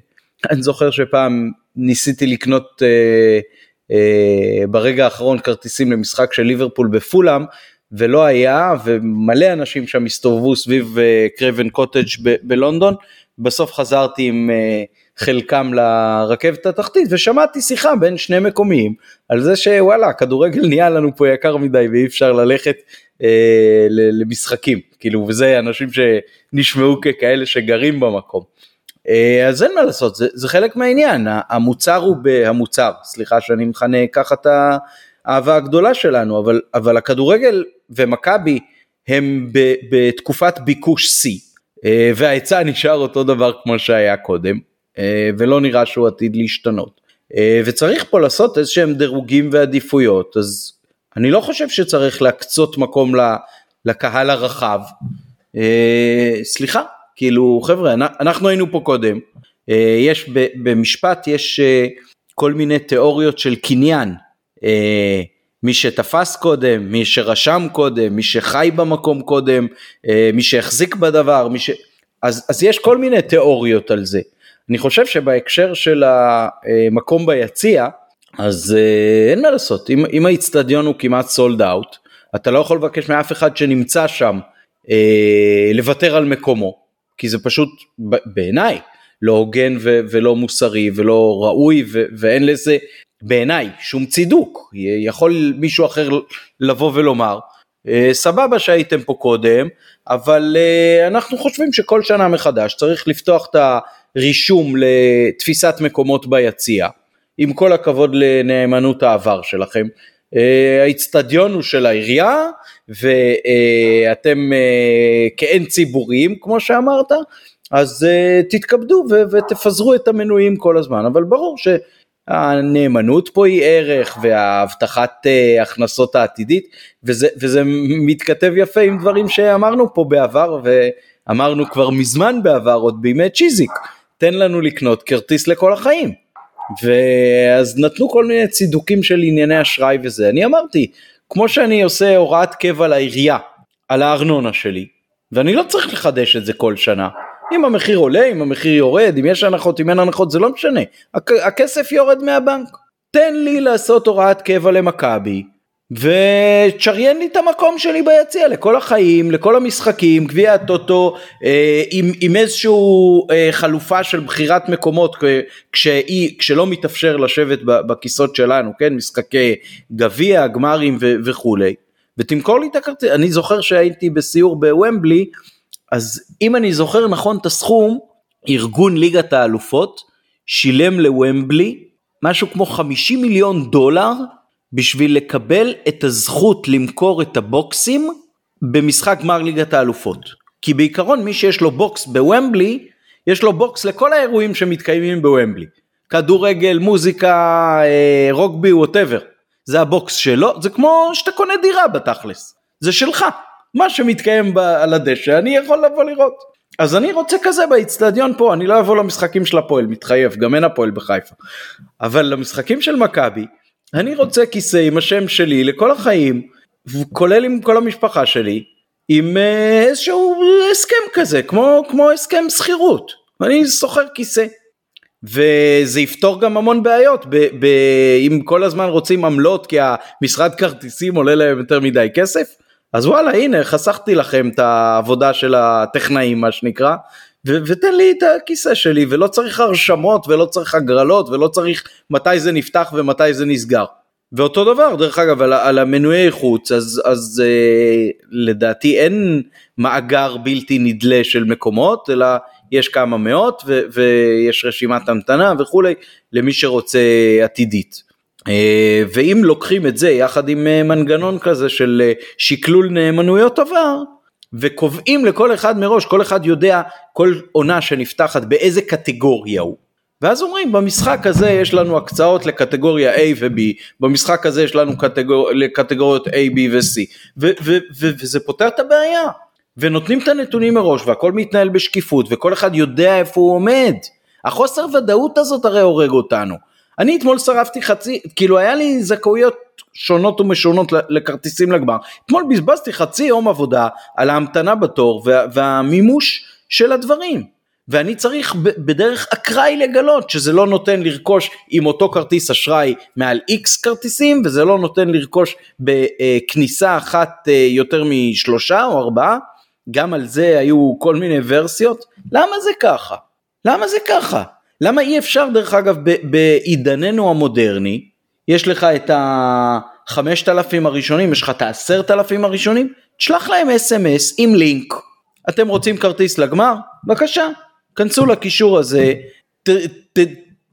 S1: אני זוכר שפעם ניסיתי לקנות אה, אה, ברגע האחרון כרטיסים למשחק של ליברפול בפולאם ולא היה ומלא אנשים שם הסתובבו סביב קרבן קוטג' בלונדון בסוף חזרתי עם חלקם לרכבת התחתית ושמעתי שיחה בין שני מקומיים על זה שוואלה הכדורגל נהיה לנו פה יקר מדי ואי אפשר ללכת אה, למשחקים. כאילו וזה אנשים שנשמעו ככאלה שגרים במקום. אה, אז אין מה לעשות, זה, זה חלק מהעניין, המוצר הוא, המוצר, סליחה שאני מכנה ככה את האהבה הגדולה שלנו, אבל, אבל הכדורגל ומכבי הם ב, בתקופת ביקוש שיא, אה, וההיצע נשאר אותו דבר כמו שהיה קודם, ולא נראה שהוא עתיד להשתנות. וצריך פה לעשות איזה שהם דירוגים ועדיפויות, אז אני לא חושב שצריך להקצות מקום לקהל הרחב. סליחה, כאילו חבר'ה אנחנו היינו פה קודם אה, יש במשפט יש אה, כל מיני תיאוריות של קניין אה, מי שתפס קודם מי שרשם קודם מי שחי במקום קודם מי שהחזיק בדבר מי ש... אז, אז יש כל מיני תיאוריות על זה אני חושב שבהקשר של המקום ביציע אז אין מה לעשות אם, אם האיצטדיון הוא כמעט סולד אאוט אתה לא יכול לבקש מאף אחד שנמצא שם לוותר על מקומו כי זה פשוט בעיניי לא הוגן ו- ולא מוסרי ולא ראוי ו- ואין לזה בעיניי שום צידוק. יכול מישהו אחר לבוא ולומר, אה, סבבה שהייתם פה קודם, אבל אה, אנחנו חושבים שכל שנה מחדש צריך לפתוח את הרישום לתפיסת מקומות ביציע. עם כל הכבוד לנאמנות העבר שלכם, אה, האיצטדיון הוא של העירייה ואתם אה, כאין ציבוריים כמו שאמרת, אז אה, תתכבדו ותפזרו את המנויים כל הזמן, אבל ברור שהנאמנות פה היא ערך וההבטחת הכנסות העתידית וזה, וזה מתכתב יפה עם דברים שאמרנו פה בעבר ואמרנו כבר מזמן בעבר עוד בימי צ'יזיק, תן לנו לקנות כרטיס לכל החיים. ואז נתנו כל מיני צידוקים של ענייני אשראי וזה, אני אמרתי, כמו שאני עושה הוראת קבע לעירייה על הארנונה שלי, ואני לא צריך לחדש את זה כל שנה. אם המחיר עולה, אם המחיר יורד, אם יש הנחות, אם אין הנחות, זה לא משנה. הכסף יורד מהבנק. תן לי לעשות הוראת קבע למכבי, ותשריין לי את המקום שלי ביציע לכל החיים, לכל המשחקים, גביע הטוטו, אה, עם, עם איזושהי אה, חלופה של בחירת מקומות כשאי, כשלא מתאפשר לשבת בכיסות שלנו, כן, משחקי גביע, גמרים ו, וכולי, ותמכור לי את הכרטיס, אני זוכר שהייתי בסיור בוומבלי, אז אם אני זוכר נכון את הסכום, ארגון ליגת האלופות שילם לוומבלי משהו כמו 50 מיליון דולר בשביל לקבל את הזכות למכור את הבוקסים במשחק גמר ליגת האלופות. כי בעיקרון מי שיש לו בוקס בוומבלי, יש לו בוקס לכל האירועים שמתקיימים בוומבלי. כדורגל, מוזיקה, אה, רוגבי, whatever. זה הבוקס שלו, זה כמו שאתה קונה דירה בתכלס. זה שלך. מה שמתקיים על הדשא אני יכול לבוא לראות. אז אני רוצה כזה באיצטדיון פה, אני לא אבוא למשחקים של הפועל, מתחייב, גם אין הפועל בחיפה. אבל למשחקים של מכבי, אני רוצה כיסא עם השם שלי לכל החיים, כולל עם כל המשפחה שלי, עם אה, איזשהו הסכם כזה, כמו, כמו הסכם שכירות. ואני שוכר כיסא. וזה יפתור גם המון בעיות, ב, ב, אם כל הזמן רוצים עמלות כי המשרד כרטיסים עולה להם יותר מדי כסף, אז וואלה הנה חסכתי לכם את העבודה של הטכנאים מה שנקרא, ו- ותן לי את הכיסא שלי ולא צריך הרשמות ולא צריך הגרלות ולא צריך מתי זה נפתח ומתי זה נסגר. ואותו דבר דרך אגב על, על המנועי חוץ אז, אז אה, לדעתי אין מאגר בלתי נדלה של מקומות אלא יש כמה מאות ו, ויש רשימת המתנה וכולי למי שרוצה עתידית. אה, ואם לוקחים את זה יחד עם אה, מנגנון כזה של אה, שקלול נאמנויות עבר וקובעים לכל אחד מראש, כל אחד יודע כל עונה שנפתחת באיזה קטגוריה הוא. ואז אומרים במשחק הזה יש לנו הקצאות לקטגוריה A ו-B, במשחק הזה יש לנו קטגור... לקטגוריות A, B ו-C, ו- ו- ו- וזה פותר את הבעיה. ונותנים את הנתונים מראש והכל מתנהל בשקיפות וכל אחד יודע איפה הוא עומד. החוסר ודאות הזאת הרי הורג אותנו. אני אתמול שרפתי חצי, כאילו היה לי זכאויות שונות ומשונות לכרטיסים לגמר. אתמול בזבזתי חצי יום עבודה על ההמתנה בתור וה, והמימוש של הדברים. ואני צריך בדרך אקראי לגלות שזה לא נותן לרכוש עם אותו כרטיס אשראי מעל איקס כרטיסים וזה לא נותן לרכוש בכניסה אחת אה, יותר משלושה או ארבעה. גם על זה היו כל מיני ורסיות. למה זה ככה? למה זה ככה? למה אי אפשר דרך אגב בעידננו המודרני, יש לך את החמשת אלפים הראשונים, יש לך את העשרת אלפים הראשונים, תשלח להם אס.אם.אס עם לינק. אתם רוצים כרטיס לגמר? בבקשה, כנסו לקישור הזה, ת, ת,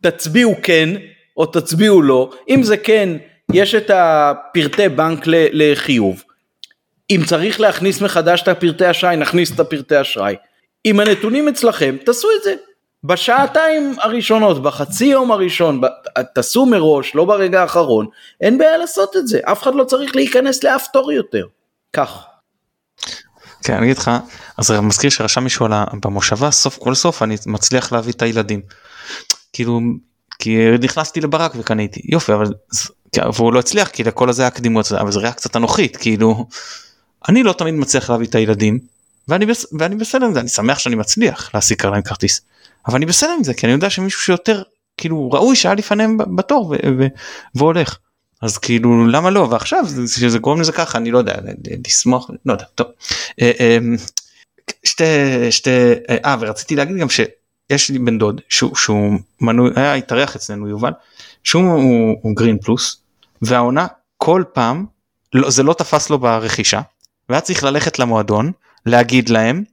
S1: תצביעו כן או תצביעו לא, אם זה כן, יש את הפרטי בנק לחיוב. אם צריך להכניס מחדש את הפרטי אשראי, נכניס את הפרטי אשראי. אם הנתונים אצלכם, תעשו את זה. בשעתיים הראשונות, בחצי יום הראשון, תעשו מראש, לא ברגע האחרון, אין בעיה לעשות את זה, אף אחד לא צריך להיכנס לאף תור יותר. כך.
S2: כן, אני אגיד לך, אז אני מזכיר שרשם מישהו על במושבה, סוף כל סוף אני מצליח להביא את הילדים. כאילו, כי נכנסתי לברק וקניתי, יופי, אבל, והוא לא הצליח, כי לכל הזה היה קדימות, אבל זה היה קצת אנוכית, כאילו, אני לא תמיד מצליח להביא את הילדים, ואני, ואני בסדר עם זה, אני שמח שאני מצליח להשיג להם כרטיס. אבל אני בסדר עם זה כי אני יודע שמישהו שיותר כאילו ראוי שהיה לפניהם בתור והולך. אז כאילו למה לא ועכשיו שזה גורם לזה ככה אני לא יודע לסמוך לא יודע טוב. אה, אה, שתי שתי אה ורציתי להגיד גם שיש לי בן דוד שהוא, שהוא מנוי היה התארח אצלנו יובל שהוא הוא, הוא Green Plus והעונה כל פעם לא, זה לא תפס לו ברכישה והיה צריך ללכת למועדון להגיד להם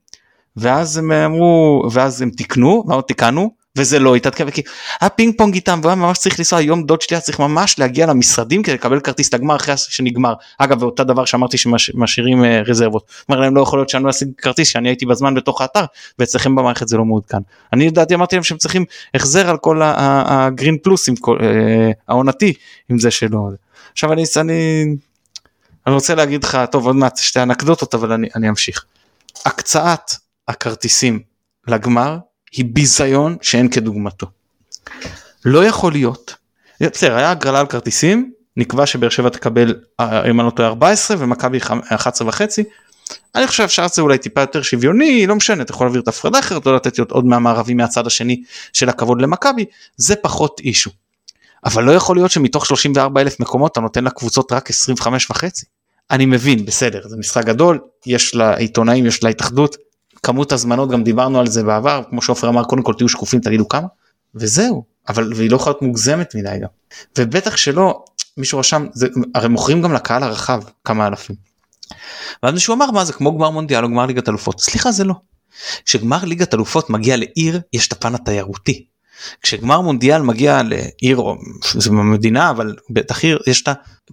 S2: ואז הם אמרו ואז הם תיקנו ואמרו תיקנו וזה לא התעדכן כי היה פינג פונג איתם והיה ממש צריך לנסוע היום דוד שלי היה צריך ממש להגיע למשרדים כדי לקבל כרטיס לגמר אחרי שנגמר. אגב ואותה דבר שאמרתי שמשאירים אה, רזרבות. אומר להם לא יכול להיות שאני לא אשיג כרטיס שאני הייתי בזמן בתוך האתר ואצלכם במערכת זה לא מעודכן אני לדעתי אמרתי להם שהם צריכים החזר על כל הגרין פלוס אה, העונתי עם זה שלא. עכשיו אני אני אני רוצה להגיד לך טוב עוד מעט שתי אנקדוטות אבל אני, אני אמשיך. הקצאת הכרטיסים לגמר היא ביזיון שאין כדוגמתו. לא יכול להיות, בסדר היה הגרלה על כרטיסים, נקבע שבאר שבע תקבל אה, אם אני לא טועה 14 ומכבי 11 וחצי. אני חושב שאפשר זה אולי טיפה יותר שוויוני לא משנה אתה יכול להעביר את הפרדה אחרת לא לתת עוד מהמערבי מהצד השני של הכבוד למכבי זה פחות אישו. אבל לא יכול להיות שמתוך 34 אלף מקומות אתה נותן לקבוצות רק 25 וחצי. אני מבין בסדר זה משחק גדול יש לעיתונאים יש להתאחדות כמות הזמנות גם דיברנו על זה בעבר כמו שעופר אמר קודם כל תהיו שקופים תגידו כמה וזהו אבל והיא לא יכולה להיות מוגזמת מדי גם ובטח שלא מישהו רשם זה הרי מוכרים גם לקהל הרחב כמה אלפים. ואז מישהו אמר מה זה כמו גמר מונדיאל או גמר ליגת אלופות סליחה זה לא. כשגמר ליגת אלופות מגיע לעיר יש את הפן התיירותי כשגמר מונדיאל מגיע לעיר או זה במדינה אבל בטח עיר יש את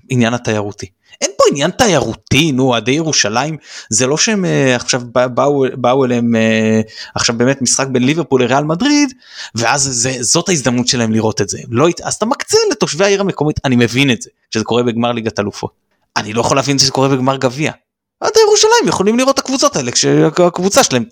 S2: העניין התיירותי. אין פה עניין תיירותי נו אוהדי ירושלים זה לא שהם uh, עכשיו באו באו אליהם uh, עכשיו באמת משחק בין ליברפול לריאל מדריד ואז זה, זאת ההזדמנות שלהם לראות את זה לא אז אתה מקצה לתושבי העיר המקומית אני מבין את זה שזה קורה בגמר ליגת אלופות. אני לא יכול להבין שזה קורה בגמר גביע. עד ירושלים יכולים לראות את הקבוצות האלה כשהקבוצה שלהם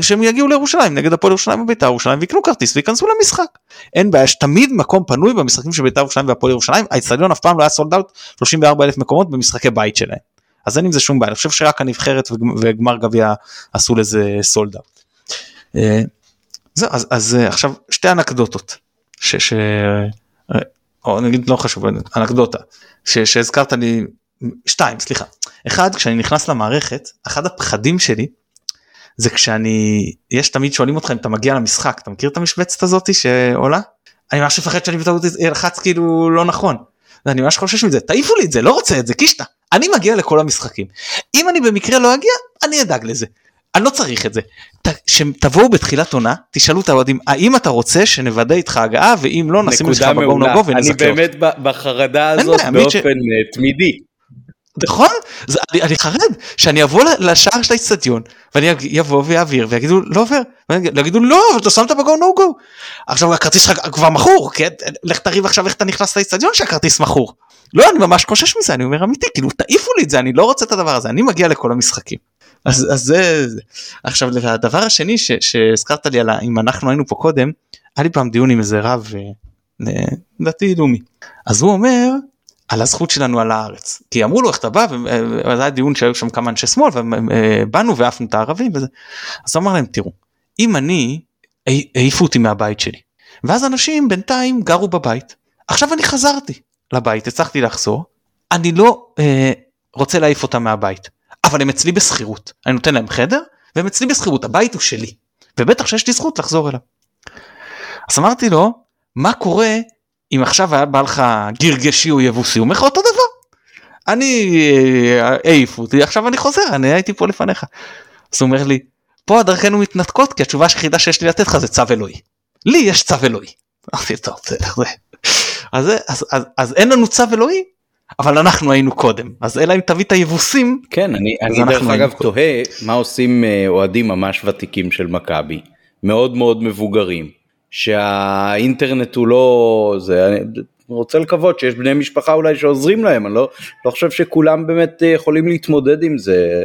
S2: כשהם יגיעו לירושלים נגד הפועל ירושלים ובית"ר ירושלים ויקנו כרטיס וייכנסו למשחק. אין בעיה יש תמיד מקום פנוי במשחקים של בית"ר ירושלים והפועל ירושלים האצטדיון אף פעם לא היה סולד אאוט 34 אלף מקומות במשחקי בית שלהם. אז אין עם זה שום בעיה אני חושב שרק הנבחרת וגמר גביע עשו לזה סולד אאוט. אה, זהו אז, אז אה, עכשיו שתי אנקדוטות. ש, ש... אה, או נגיד לא חשוב אנקדוטה שהזכרת לי שתיים סליחה אחד כשאני נכנס למערכת אחד הפחדים שלי זה כשאני יש תמיד שואלים אותך אם אתה מגיע למשחק אתה מכיר את המשבצת הזאתי שעולה אני ממש מפחד שאני בטעות אלחץ כאילו לא נכון. ואני ממש חושש מזה תעיפו לי את זה לא רוצה את זה קישטה אני מגיע לכל המשחקים אם אני במקרה לא אגיע אני אדאג לזה אני לא צריך את זה. שתבואו בתחילת עונה תשאלו את האוהדים האם אתה רוצה שנוודא איתך הגעה ואם לא נשים לך בגו נגו
S1: ונזכה. אני באמת בחרדה הזאת באופן. אה, תמידי.
S2: נכון? זה, אני, אני חרד שאני אבוא לשער של האצטדיון ואני אבוא ויעביר ויגידו לא עובר ויגידו לא אבל אתה שמת בגו נו גו. עכשיו הכרטיס שלך כבר מכור כן לך תריב עכשיו איך אתה נכנס לאצטדיון שהכרטיס מכור. לא אני ממש חושש מזה אני אומר אמיתי כאילו תעיפו לי את זה אני לא רוצה את הדבר הזה אני מגיע לכל המשחקים. אז, אז זה, זה עכשיו הדבר השני שהזכרת לי על אם אנחנו היינו פה קודם היה לי פעם דיון עם איזה רב אה, דתי לאומי אז הוא אומר על הזכות שלנו על הארץ. כי אמרו לו איך אתה בא? וזה היה דיון שהיו שם כמה אנשי שמאל ובאנו ועפנו את הערבים וזה. אז אמר להם תראו אם אני העיפו אותי מהבית שלי. ואז אנשים בינתיים גרו בבית. עכשיו אני חזרתי לבית הצלחתי לחזור. אני לא אה, רוצה להעיף אותם מהבית. אבל הם אצלי בשכירות. אני נותן להם חדר והם אצלי בשכירות. הבית הוא שלי. ובטח שיש לי זכות לחזור אליו. אז אמרתי לו מה קורה אם עכשיו היה בא לך גרגשי או יבוסי הוא אומר לך אותו דבר. אני אה, העיפו אותי עכשיו אני חוזר אני הייתי פה לפניך. אז הוא אומר לי פה הדרכנו מתנתקות כי התשובה היחידה שיש לי לתת לך זה צו אלוהי. לי יש צו אלוהי. אמרתי טוב זה. אז, אז, אז, אז אין לנו צו אלוהי אבל אנחנו היינו קודם אז אלא אם תביא את היבוסים
S1: כן אני, אני דרך אגב תוהה מה עושים אה, אוהדים ממש ותיקים של מכבי מאוד מאוד מבוגרים שהאינטרנט הוא לא זה אני רוצה לקוות שיש בני משפחה אולי שעוזרים להם אני לא, לא חושב שכולם באמת אה, יכולים להתמודד עם זה.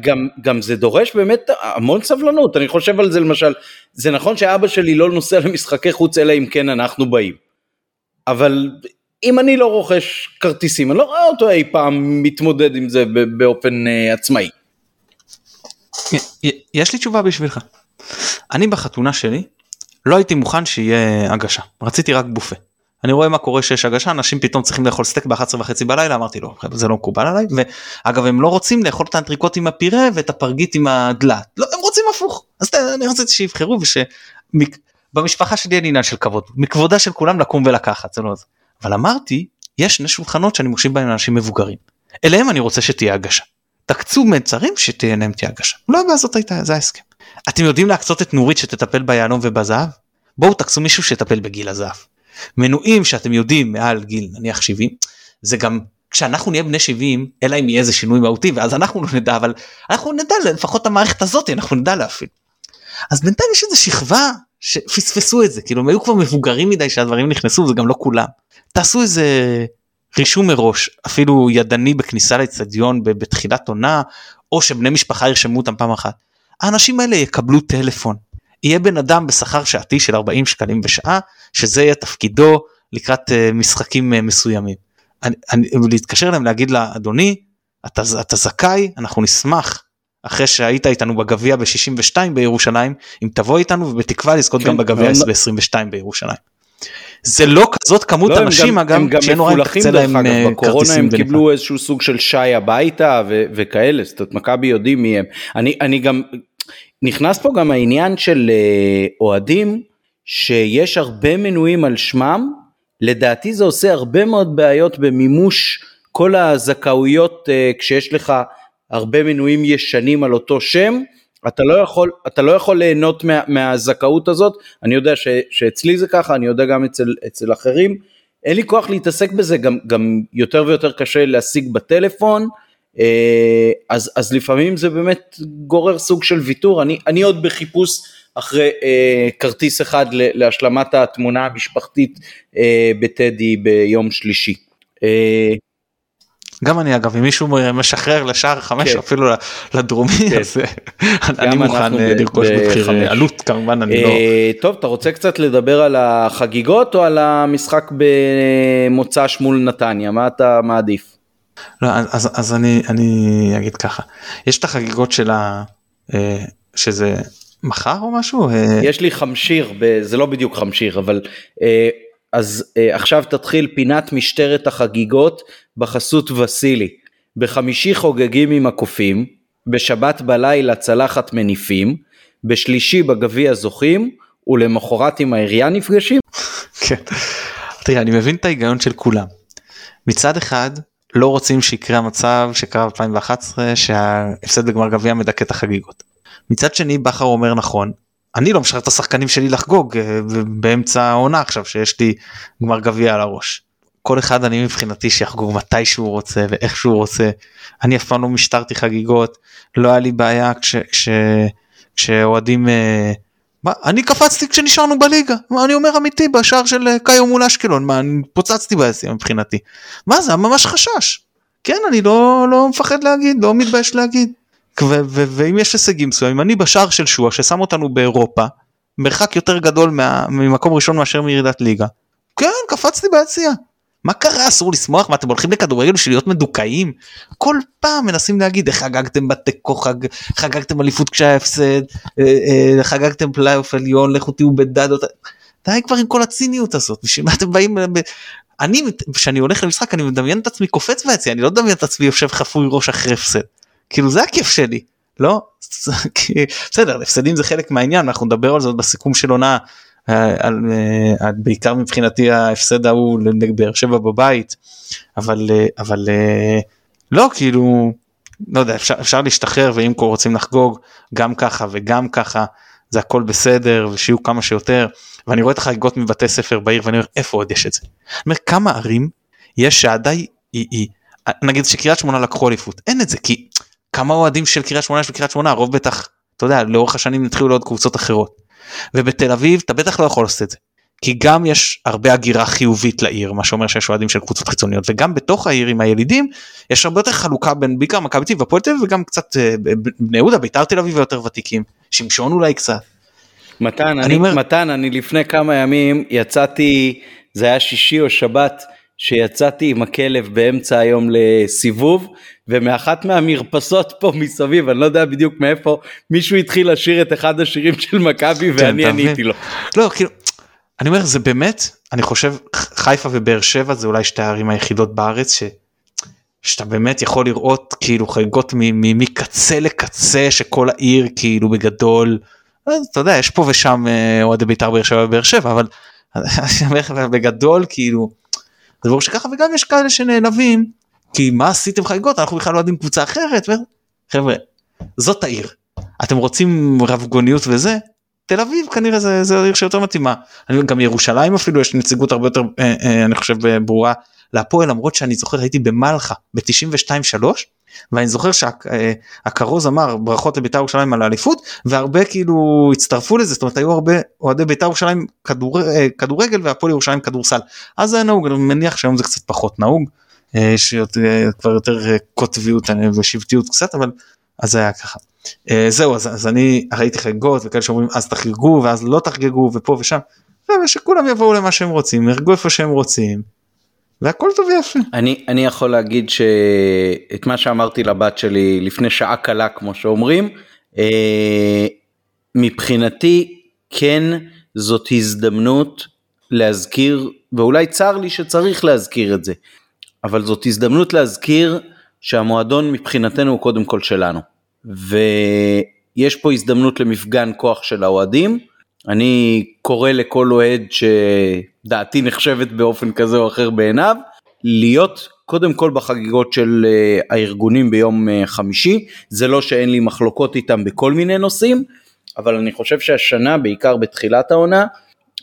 S1: גם, גם זה דורש באמת המון סבלנות אני חושב על זה למשל זה נכון שאבא שלי לא נוסע למשחקי חוץ אלא אם כן אנחנו באים אבל אם אני לא רוכש כרטיסים אני לא רואה אותו אי פעם מתמודד עם זה באופן uh, עצמאי.
S2: יש לי תשובה בשבילך. אני בחתונה שלי לא הייתי מוכן שיהיה הגשה רציתי רק בופה. אני רואה מה קורה שיש הגשה אנשים פתאום צריכים לאכול סטייק ב-11 וחצי בלילה אמרתי לו זה לא מקובל עליי ואגב הם לא רוצים לאכול את האנטריקוט עם הפירה ואת הפרגית עם הדלת לא הם רוצים הפוך אז אני רציתי שיבחרו ושבמשפחה שלי אין עניין של כבוד מכבודה של כולם לקום ולקחת זה לא זה אבל אמרתי יש שני שולחנות שאני מושיב בהם אנשים מבוגרים אליהם אני רוצה שתהיה הגשה. תקצו מצרים שתהיה להם תהיה הגשה. לא זאת הייתה זה ההסכם. אתם יודעים להקצות את נורית שתטפל ביהלום ובזהב? בואו תקצו מישהו שיטפל בגיל הזהב. מנויים שאתם יודעים מעל גיל נניח 70 זה גם כשאנחנו נהיה בני 70 אלא אם יהיה איזה שינוי מהותי ואז אנחנו לא נדע אבל אנחנו נדע לפחות המערכת הזאת אנחנו נדע להפעיל. אז בינתיים יש איזה שכבה שפספסו את זה כאילו הם היו כבר מבוגרים מדי שהדברים נכנסו זה גם לא כולם. תעשו איזה רישום מראש אפילו ידני בכניסה לאצטדיון בתחילת עונה או שבני משפחה ירשמו אותם פעם אחת. האנשים האלה יקבלו טלפון. יהיה בן אדם בשכר שעתי של 40 שקלים בשעה שזה יהיה תפקידו לקראת uh, משחקים uh, מסוימים. אני, אני, להתקשר אליהם להגיד לה אדוני אתה, אתה זכאי אנחנו נשמח אחרי שהיית איתנו בגביע ב-62 בירושלים אם תבוא איתנו ובתקווה לזכות כן, גם בגביע ב-22 בירושלים. זה לא כזאת כמות לא, אנשים
S1: אגב,
S2: הם
S1: גם מפולחים דרך אגב, אה, בקורונה הם קיבלו איזשהו סוג של שי הביתה ו- וכאלה, זאת אומרת מכבי יודעים מי הם. אני, אני גם, נכנס פה גם העניין של אה, אוהדים שיש הרבה מנויים על שמם, לדעתי זה עושה הרבה מאוד בעיות במימוש כל הזכאויות אה, כשיש לך הרבה מנויים ישנים על אותו שם, אתה לא יכול, אתה לא יכול ליהנות מה, מהזכאות הזאת, אני יודע ש, שאצלי זה ככה, אני יודע גם אצל, אצל אחרים, אין לי כוח להתעסק בזה, גם, גם יותר ויותר קשה להשיג בטלפון, אה, אז, אז לפעמים זה באמת גורר סוג של ויתור, אני, אני עוד בחיפוש אחרי אה, כרטיס אחד להשלמת התמונה המשפחתית אה, בטדי ביום שלישי. אה,
S2: גם אני אגב אם מישהו משחרר לשער חמש כן. אפילו לדרומי כן. אז <laughs> אני מוכן אה, לרכוש במחיר אה, עלות כמובן אני לא.
S1: אה, טוב אתה רוצה קצת לדבר על החגיגות או על המשחק במוצ"ש מול נתניה מה אתה מעדיף.
S2: לא, אז, אז אני אני אגיד ככה יש את החגיגות של ה... שזה מחר או משהו?
S1: יש לי חמשיר זה לא בדיוק חמשיר אבל אז עכשיו תתחיל פינת משטרת החגיגות בחסות וסילי. בחמישי חוגגים עם הקופים, בשבת בלילה צלחת מניפים, בשלישי בגביע זוכים, ולמחרת עם העירייה נפגשים. <laughs>
S2: כן. תראה, אני מבין את ההיגיון של כולם. מצד אחד, לא רוצים שיקרה המצב שקרה ב-2011 שההפסד בגמר גביע מדכא את החגיגות. מצד שני בכר אומר נכון אני לא משחרר את השחקנים שלי לחגוג אה, באמצע העונה עכשיו שיש לי גמר גביע על הראש. כל אחד אני מבחינתי שיחגוג מתי שהוא רוצה ואיך שהוא רוצה. אני אף פעם לא משטרתי חגיגות, לא היה לי בעיה כש, כש, כשאוהדים... אה, מה, אני קפצתי כשנשארנו בליגה, מה, אני אומר אמיתי בשער של אה, קאיו מול אשקלון, מה, אני פוצצתי ביציאה מבחינתי. מה זה, ממש חשש. כן, אני לא, לא מפחד להגיד, לא מתבייש להגיד. ואם יש הישגים מסוימים אני בשער של שואה ששם אותנו באירופה מרחק יותר גדול מה, ממקום ראשון מאשר מירידת ליגה. כן קפצתי ביציאה. מה קרה? אסור לשמוח? מה אתם הולכים לכדורגל בשביל להיות מדוכאים? כל פעם מנסים להגיד איך חגגתם בתיקו חג, חגגתם אליפות כשהיה הפסד אה, אה, חגגתם פלייאוף עליון לכו תהיו בדדות. די כבר עם כל הציניות הזאת בשביל מה אתם באים אני כשאני הולך למשחק אני מדמיין את עצמי קופץ ביציאה אני לא מדמיין את עצמי יושב חפוי ראש אחרי הפסד. כאילו זה הכיף שלי לא? <laughs> בסדר הפסדים זה חלק מהעניין אנחנו נדבר על זה בסיכום של עונה אה, אה, בעיקר מבחינתי ההפסד ההוא לבאר שבע בבית אבל אה, אבל לא כאילו לא יודע אפשר, אפשר להשתחרר ואם כבר רוצים לחגוג גם ככה וגם ככה זה הכל בסדר ושיהיו כמה שיותר ואני רואה את החגיגות מבתי ספר בעיר ואני אומר איפה עוד יש את זה. אני אומר כמה ערים יש שעדיין היא, היא נגיד שקריית שמונה לקחו אליפות אין את זה כי כמה אוהדים של קריית שמונה יש בקריית שמונה הרוב בטח אתה יודע לאורך השנים התחילו לעוד קבוצות אחרות. ובתל אביב אתה בטח לא יכול לעשות את זה. כי גם יש הרבה הגירה חיובית לעיר מה שאומר שיש אוהדים של קבוצות חיצוניות וגם בתוך העיר עם הילידים יש הרבה יותר חלוקה בין בעיקר מכבי תל אביב והפועל תל אביב וגם קצת אה, בני יהודה ביתר תל אביב יותר ותיקים שמשון אולי קצת.
S1: מתן אני, אני אומר מתן אני לפני כמה ימים יצאתי זה היה שישי או שבת שיצאתי עם הכלב באמצע היום לסיבוב ומאחת מהמרפסות פה מסביב אני לא יודע בדיוק מאיפה מישהו התחיל לשיר את אחד השירים של מכבי כן, ואני עניתי לו.
S2: לא כאילו אני אומר זה באמת אני חושב חיפה ובאר שבע זה אולי שתי הערים היחידות בארץ ש... שאתה באמת יכול לראות כאילו חגיגות מקצה לקצה שכל העיר כאילו בגדול אתה יודע יש פה ושם אה, אוהדי בית"ר באר שבע ובאר שבע אבל <laughs> בגדול כאילו זה ברור שככה וגם יש כאלה שנעלבים כי מה עשיתם חגיגות אנחנו בכלל לא יודעים קבוצה אחרת חבר'ה זאת העיר. אתם רוצים רבגוניות וזה? תל אביב כנראה זה, זה עיר שיותר מתאימה. אני גם ירושלים אפילו יש נציגות הרבה יותר אה, אה, אני חושב ברורה להפועל למרות שאני זוכר הייתי במלחה ב-92 3 ואני זוכר שהכרוז שה, אמר ברכות לבית"ר ירושלים על האליפות והרבה כאילו הצטרפו לזה זאת אומרת היו הרבה אוהדי בית"ר ירושלים כדור, אה, כדורגל והפועל ירושלים כדורסל. אז זה היה נהוג אני מניח שהיום זה קצת פחות נהוג אה, שכבר יותר אה, קוטביות ושבטיות קצת אבל אז זה היה ככה. זהו אז, אז אני ראיתי חגיגות וכאלה שאומרים אז תחגגו ואז לא תחגגו ופה ושם ושכולם יבואו למה שהם רוצים ירגו איפה שהם רוצים והכל טוב ויפה.
S1: אני, אני יכול להגיד שאת מה שאמרתי לבת שלי לפני שעה קלה כמו שאומרים, אה, מבחינתי כן זאת הזדמנות להזכיר, ואולי צר לי שצריך להזכיר את זה, אבל זאת הזדמנות להזכיר שהמועדון מבחינתנו הוא קודם כל שלנו. ויש פה הזדמנות למפגן כוח של האוהדים. אני קורא לכל אוהד שדעתי נחשבת באופן כזה או אחר בעיניו, להיות קודם כל בחגיגות של אה, הארגונים ביום אה, חמישי, זה לא שאין לי מחלוקות איתם בכל מיני נושאים, אבל אני חושב שהשנה, בעיקר בתחילת העונה,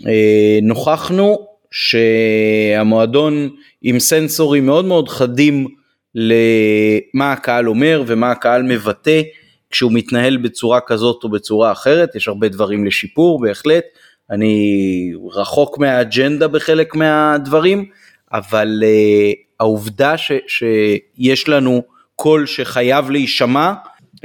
S1: אה, נוכחנו שהמועדון עם סנסורים מאוד מאוד חדים למה הקהל אומר ומה הקהל מבטא כשהוא מתנהל בצורה כזאת או בצורה אחרת, יש הרבה דברים לשיפור בהחלט, אני רחוק מהאג'נדה בחלק מהדברים, אבל uh, העובדה ש, שיש לנו קול שחייב להישמע, uh,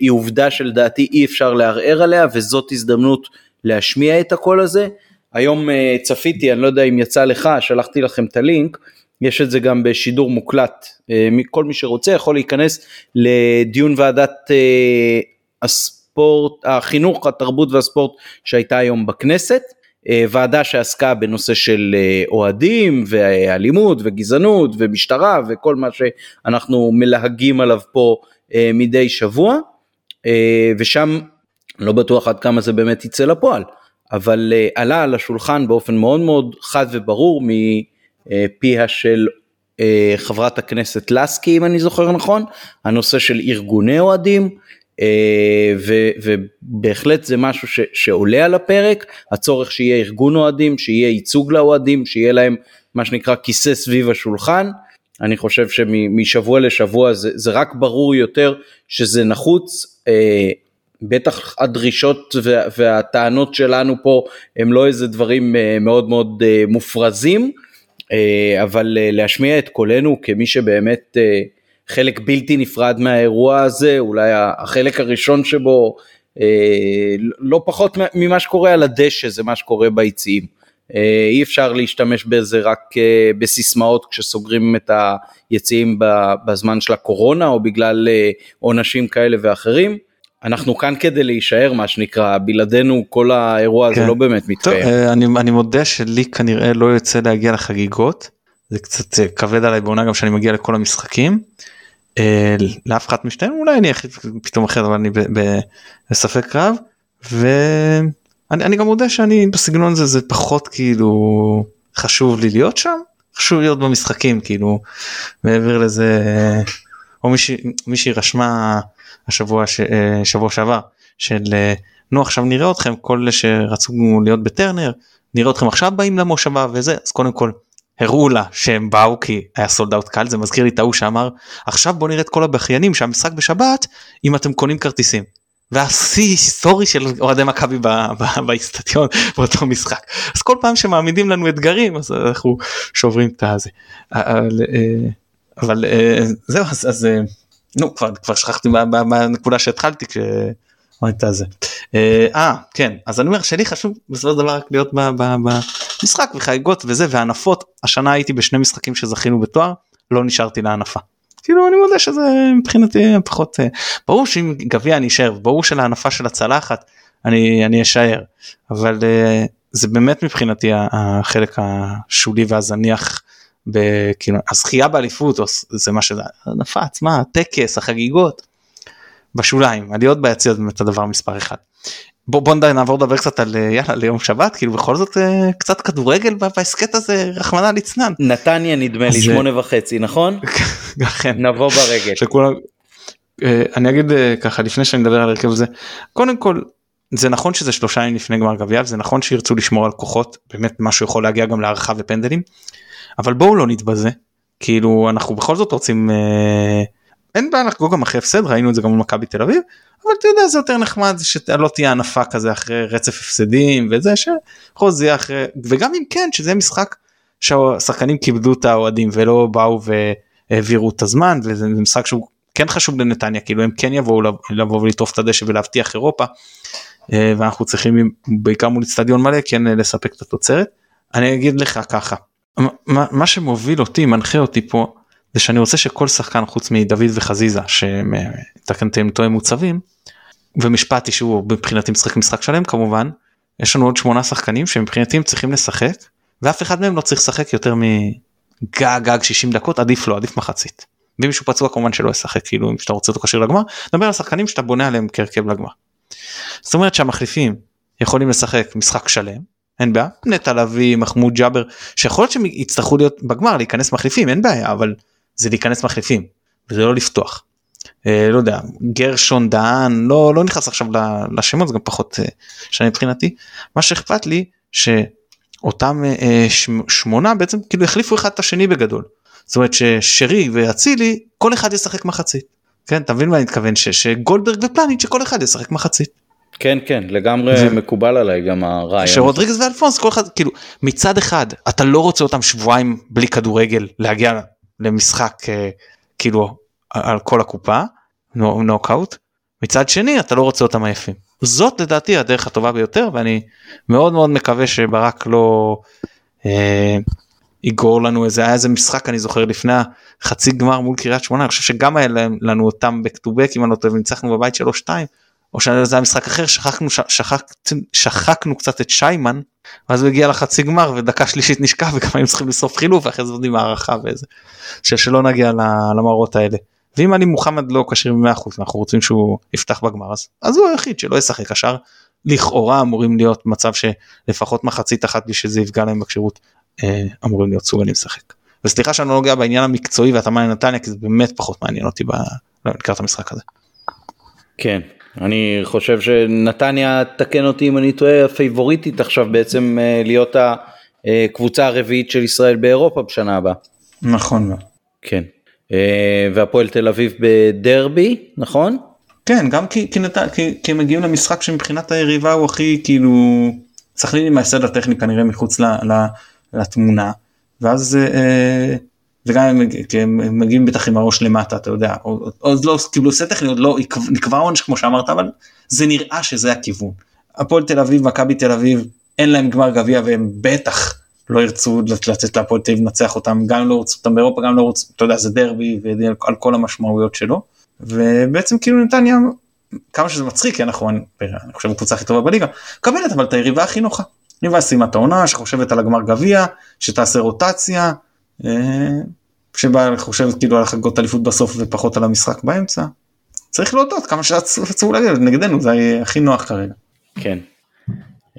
S1: היא עובדה שלדעתי אי אפשר לערער עליה וזאת הזדמנות להשמיע את הקול הזה. היום uh, צפיתי, אני לא יודע אם יצא לך, שלחתי לכם את הלינק, יש את זה גם בשידור מוקלט, uh, כל מי שרוצה יכול להיכנס לדיון ועדת uh, הספורט, החינוך, התרבות והספורט שהייתה היום בכנסת, אה, ועדה שעסקה בנושא של אה, אוהדים ואלימות וגזענות ומשטרה וכל מה שאנחנו מלהגים עליו פה אה, מדי שבוע, ושם לא בטוח עד כמה זה באמת יצא לפועל, אבל עלה על השולחן באופן מאוד מאוד חד וברור מפיה של חברת הכנסת לסקי אם אני זוכר נכון, הנושא של ארגוני אוהדים, אה, ו, ובהחלט זה משהו ש, שעולה על הפרק, הצורך שיהיה ארגון אוהדים, שיהיה ייצוג לאוהדים, שיהיה להם מה שנקרא כיסא סביב השולחן. אני חושב שמשבוע לשבוע זה, זה רק ברור יותר שזה נחוץ. אה, בטח הדרישות והטענות שלנו פה הם לא איזה דברים אה, מאוד מאוד מופרזים, אבל להשמיע את קולנו כמי שבאמת חלק בלתי נפרד מהאירוע הזה, אולי החלק הראשון שבו אה, לא פחות ממה שקורה על הדשא זה מה שקורה ביציעים. אה, אי אפשר להשתמש בזה רק אה, בסיסמאות כשסוגרים את היציעים בזמן של הקורונה או בגלל אה, עונשים כאלה ואחרים. אנחנו כאן כדי להישאר מה שנקרא בלעדינו כל האירוע כן. הזה לא באמת מתקיים. טוב,
S2: אה, אני, אני מודה שלי כנראה לא יוצא להגיע לחגיגות זה קצת אה, כבד עליי בעונה גם שאני מגיע לכל המשחקים. אה, לאף אחת משתיהם אולי אני אחליט פתאום אחר אבל אני בספק רב ואני גם מודה שאני בסגנון הזה זה פחות כאילו חשוב לי להיות שם חשוב להיות במשחקים כאילו מעבר לזה או מישהי רשמה השבוע ש, אה, שבוע שעבר של אה, נו עכשיו נראה אתכם כל אלה שרצו להיות בטרנר נראה אתכם עכשיו באים למושבה וזה אז קודם כל הראו לה שהם באו כי היה סולד אאוט קל זה מזכיר לי את ההוא שאמר עכשיו בוא נראה את כל הבכיינים שהמשחק בשבת אם אתם קונים כרטיסים. והשיא היסטורי של אוהדי מכבי באיצטדיון <laughs> באותו משחק אז כל פעם שמעמידים לנו אתגרים אז אנחנו שוברים את הזה אבל, אה, אבל זהו אז, אז נו כבר, כבר שכחתי בנקודה שהתחלתי את הזה. אה, אה כן אז אני אומר שלי חשוב בסופו של דבר רק להיות במשחק וחגיגות וזה והנפות השנה הייתי בשני משחקים שזכינו בתואר לא נשארתי להנפה. כאילו אני מודה שזה מבחינתי פחות אה, ברור שאם גביע אני אשאר ברור שלהנפה של הצלחת אני אני אשאר אבל אה, זה באמת מבחינתי החלק השולי והזניח. כאילו הזכייה באליפות זה מה שזה הנפה עצמה הטקס החגיגות בשוליים עליות ביציאות באמת הדבר מספר אחד. בוא בוא נעבור לדבר קצת על יאללה ליום שבת כאילו בכל זאת אה, קצת כדורגל בהסכת הזה רחמנא ליצנן.
S1: נתניה נדמה לי שמונה וחצי נכון? <laughs>
S2: אכן.
S1: נבוא ברגל. שכולם,
S2: אה, אני אגיד אה, ככה לפני שאני מדבר על הרכב הזה קודם כל זה נכון שזה שלושה ימים לפני גמר גביע וזה נכון שירצו לשמור על כוחות באמת משהו יכול להגיע גם להערכה ופנדלים אבל בואו לא נתבזה כאילו אנחנו בכל זאת רוצים אין בעיה לחגוג גם אחרי הפסד ראינו את זה גם במכבי תל אביב אבל אתה יודע זה יותר נחמד שלא תהיה הנפה כזה אחרי רצף הפסדים וזה שבכל זה יהיה אחרי וגם אם כן שזה משחק שהשחקנים כיבדו את האוהדים ולא באו והעבירו את הזמן וזה משחק שהוא כן חשוב לנתניה כאילו הם כן יבואו לבוא ולטרוף את הדשא ולהבטיח אירופה אה, ואנחנו צריכים בעיקר מול אצטדיון מלא כן לספק את התוצרת. אני אגיד לך ככה מה, שמוביל אותי מנחה אותי פה זה שאני רוצה שכל שחקן חוץ מדוד וחזיזה שהם תקנתם טועה מוצבים ומשפטי שהוא מבחינתי משחק משחק שלם כמובן יש לנו עוד שמונה שחקנים שמבחינתי הם צריכים לשחק ואף אחד מהם לא צריך לשחק יותר מגג גג 60 דקות עדיף לו עדיף מחצית. ואם מישהו פצוע כמובן שלא ישחק כאילו אם שאתה רוצה אותו כשיר לגמר נדבר על שחקנים שאתה בונה עליהם כהרכב לגמר. זאת אומרת שהמחליפים יכולים לשחק משחק שלם אין בעיה. נטע לביא, מחמוד ג'אבר, שיכול להיות שהם יצטרכו להיות בגמר, להיכנס מחליפים, אין בעיה, אבל זה להיכנס מחליפים, וזה לא לפתוח. אה, לא יודע, גרשון דהן, לא, לא נכנס עכשיו לשמות, זה גם פחות אה, שני מבחינתי. מה שאכפת לי, שאותם אה, שמונה בעצם כאילו החליפו אחד את השני בגדול. זאת אומרת ששרי ואצילי, כל אחד ישחק מחצית. כן, אתה מבין מה אני מתכוון? שגולדברג ופלניץ' שכל אחד ישחק מחצית.
S1: כן כן לגמרי ו... מקובל עליי גם הרעיון.
S2: שרודריגז ואלפונס כל אחד כאילו מצד אחד אתה לא רוצה אותם שבועיים בלי כדורגל להגיע למשחק אה, כאילו על כל הקופה נוקאוט מצד שני אתה לא רוצה אותם עייפים. זאת לדעתי הדרך הטובה ביותר ואני מאוד מאוד מקווה שברק לא אה, יגרור לנו איזה היה איזה משחק אני זוכר לפני החצי גמר מול קריית שמונה אני חושב שגם היה לנו אותם back to back אם אני לא טועה וניצחנו בבית 3-2 או שזה היה משחק אחר שכחנו שכח, שחקנו קצת את שיימן ואז הוא הגיע לחצי גמר ודקה שלישית נשכח וגם היינו צריכים לשרוף חילוף ואחרי זה עובדים הערכה ואיזה שלא נגיע למראות האלה. ואם אני מוחמד לא כשיר ב-100% אנחנו רוצים שהוא יפתח בגמר אז, אז הוא היחיד שלא ישחק השאר לכאורה אמורים להיות מצב שלפחות מחצית אחת בלי שזה יפגע להם בכשירות אה, אמורים להיות סוגלים לשחק. וסליחה שאני לא נוגע בעניין המקצועי והתאמה לנתניה כי זה באמת פחות מעניין אותי לקראת המשחק הזה.
S1: כן אני חושב שנתניה תקן אותי אם אני טועה הפייבוריטית עכשיו בעצם אה, להיות הקבוצה הרביעית של ישראל באירופה בשנה הבאה.
S2: נכון.
S1: כן. אה, והפועל תל אביב בדרבי נכון?
S2: כן גם כי, כי, נת... כי, כי הם מגיעים למשחק שמבחינת היריבה הוא הכי כאילו סכנין עם ההפסד הטכני כנראה מחוץ ל, ל, לתמונה ואז אה, וגם הם מגיעים בטח עם הראש למטה אתה יודע עוד לא כאילו עושה טכני עוד לא נקבע עונש כמו שאמרת אבל זה נראה שזה הכיוון. הפועל תל אביב מכבי תל אביב אין להם גמר גביע והם בטח לא ירצו לצאת להפועל תל אביב לנצח אותם גם לא רוצים אותם באירופה גם לא רוצים אתה יודע זה דרבי ועל כל המשמעויות שלו ובעצם כאילו נתניה כמה שזה מצחיק כי אנחנו אני חושב הקבוצה הכי טובה בליגה מקבלת אבל את היריבה הכי נוחה. יריבה סיימה את העונה שחושבת על הגמר גביע שתעשה רוטציה אה, שבה חושבת כאילו על החגות אליפות בסוף ופחות על המשחק באמצע. צריך להודות כמה שרצו להגיד נגדנו זה הכי נוח כרגע.
S1: כן.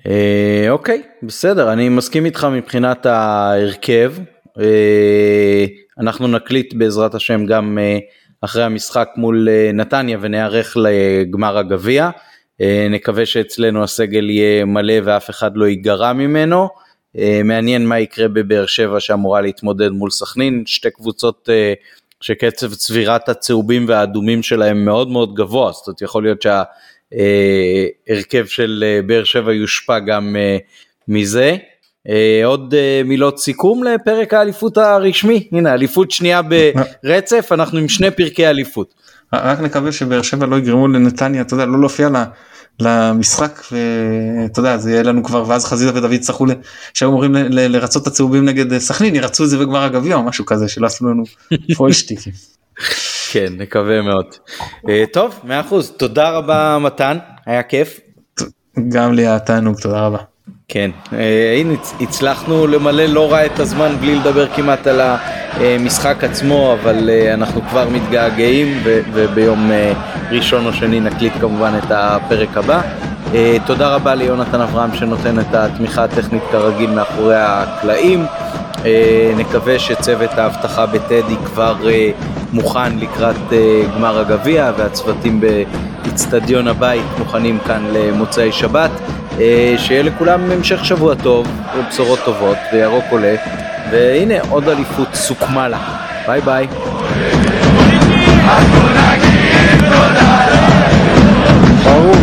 S1: אה, אוקיי בסדר אני מסכים איתך מבחינת ההרכב אה, אנחנו נקליט בעזרת השם גם אה, אחרי המשחק מול אה, נתניה ונערך לגמר הגביע. אה, נקווה שאצלנו הסגל יהיה מלא ואף אחד לא ייגרע ממנו. אה, מעניין מה יקרה בבאר שבע שאמורה להתמודד מול סכנין, שתי קבוצות אה, שקצב צבירת הצהובים והאדומים שלהם מאוד מאוד גבוה, זאת אומרת יכול להיות שההרכב של אה, באר שבע יושפע גם מזה. עוד מילות סיכום לפרק האליפות הרשמי, הנה אליפות שנייה ברצף, אנחנו עם שני פרקי אליפות.
S2: רק נקווה שבאר שבע לא יגרמו לנתניה, אתה יודע, לא להופיע לה. למשחק ואתה יודע זה יהיה לנו כבר ואז חזיזה ודוד יצטרכו שהיו אמורים לרצות את הצהובים נגד סכנין ירצו את זה בגמר הגביע או משהו כזה שלא עשו לנו פוישטיקים. <laughs>
S1: כן נקווה מאוד. אה, טוב 100% תודה רבה מתן היה כיף.
S2: גם לי היה תענוג תודה רבה.
S1: כן, אה, הנה הצלחנו למלא לא רע את הזמן בלי לדבר כמעט על המשחק עצמו, אבל אה, אנחנו כבר מתגעגעים וביום אה, ראשון או שני נקליט כמובן את הפרק הבא. תודה רבה ליונתן אברהם שנותן את התמיכה הטכנית כרגיל מאחורי הקלעים. נקווה שצוות האבטחה בטדי כבר מוכן לקראת גמר הגביע והצוותים באיצטדיון הבית מוכנים כאן למוצאי שבת. אה, שיהיה לכולם המשך שבוע טוב, ובשורות טובות, וירוק עולה, והנה עוד אליפות סוכמה לה. ביי ביי. ברור.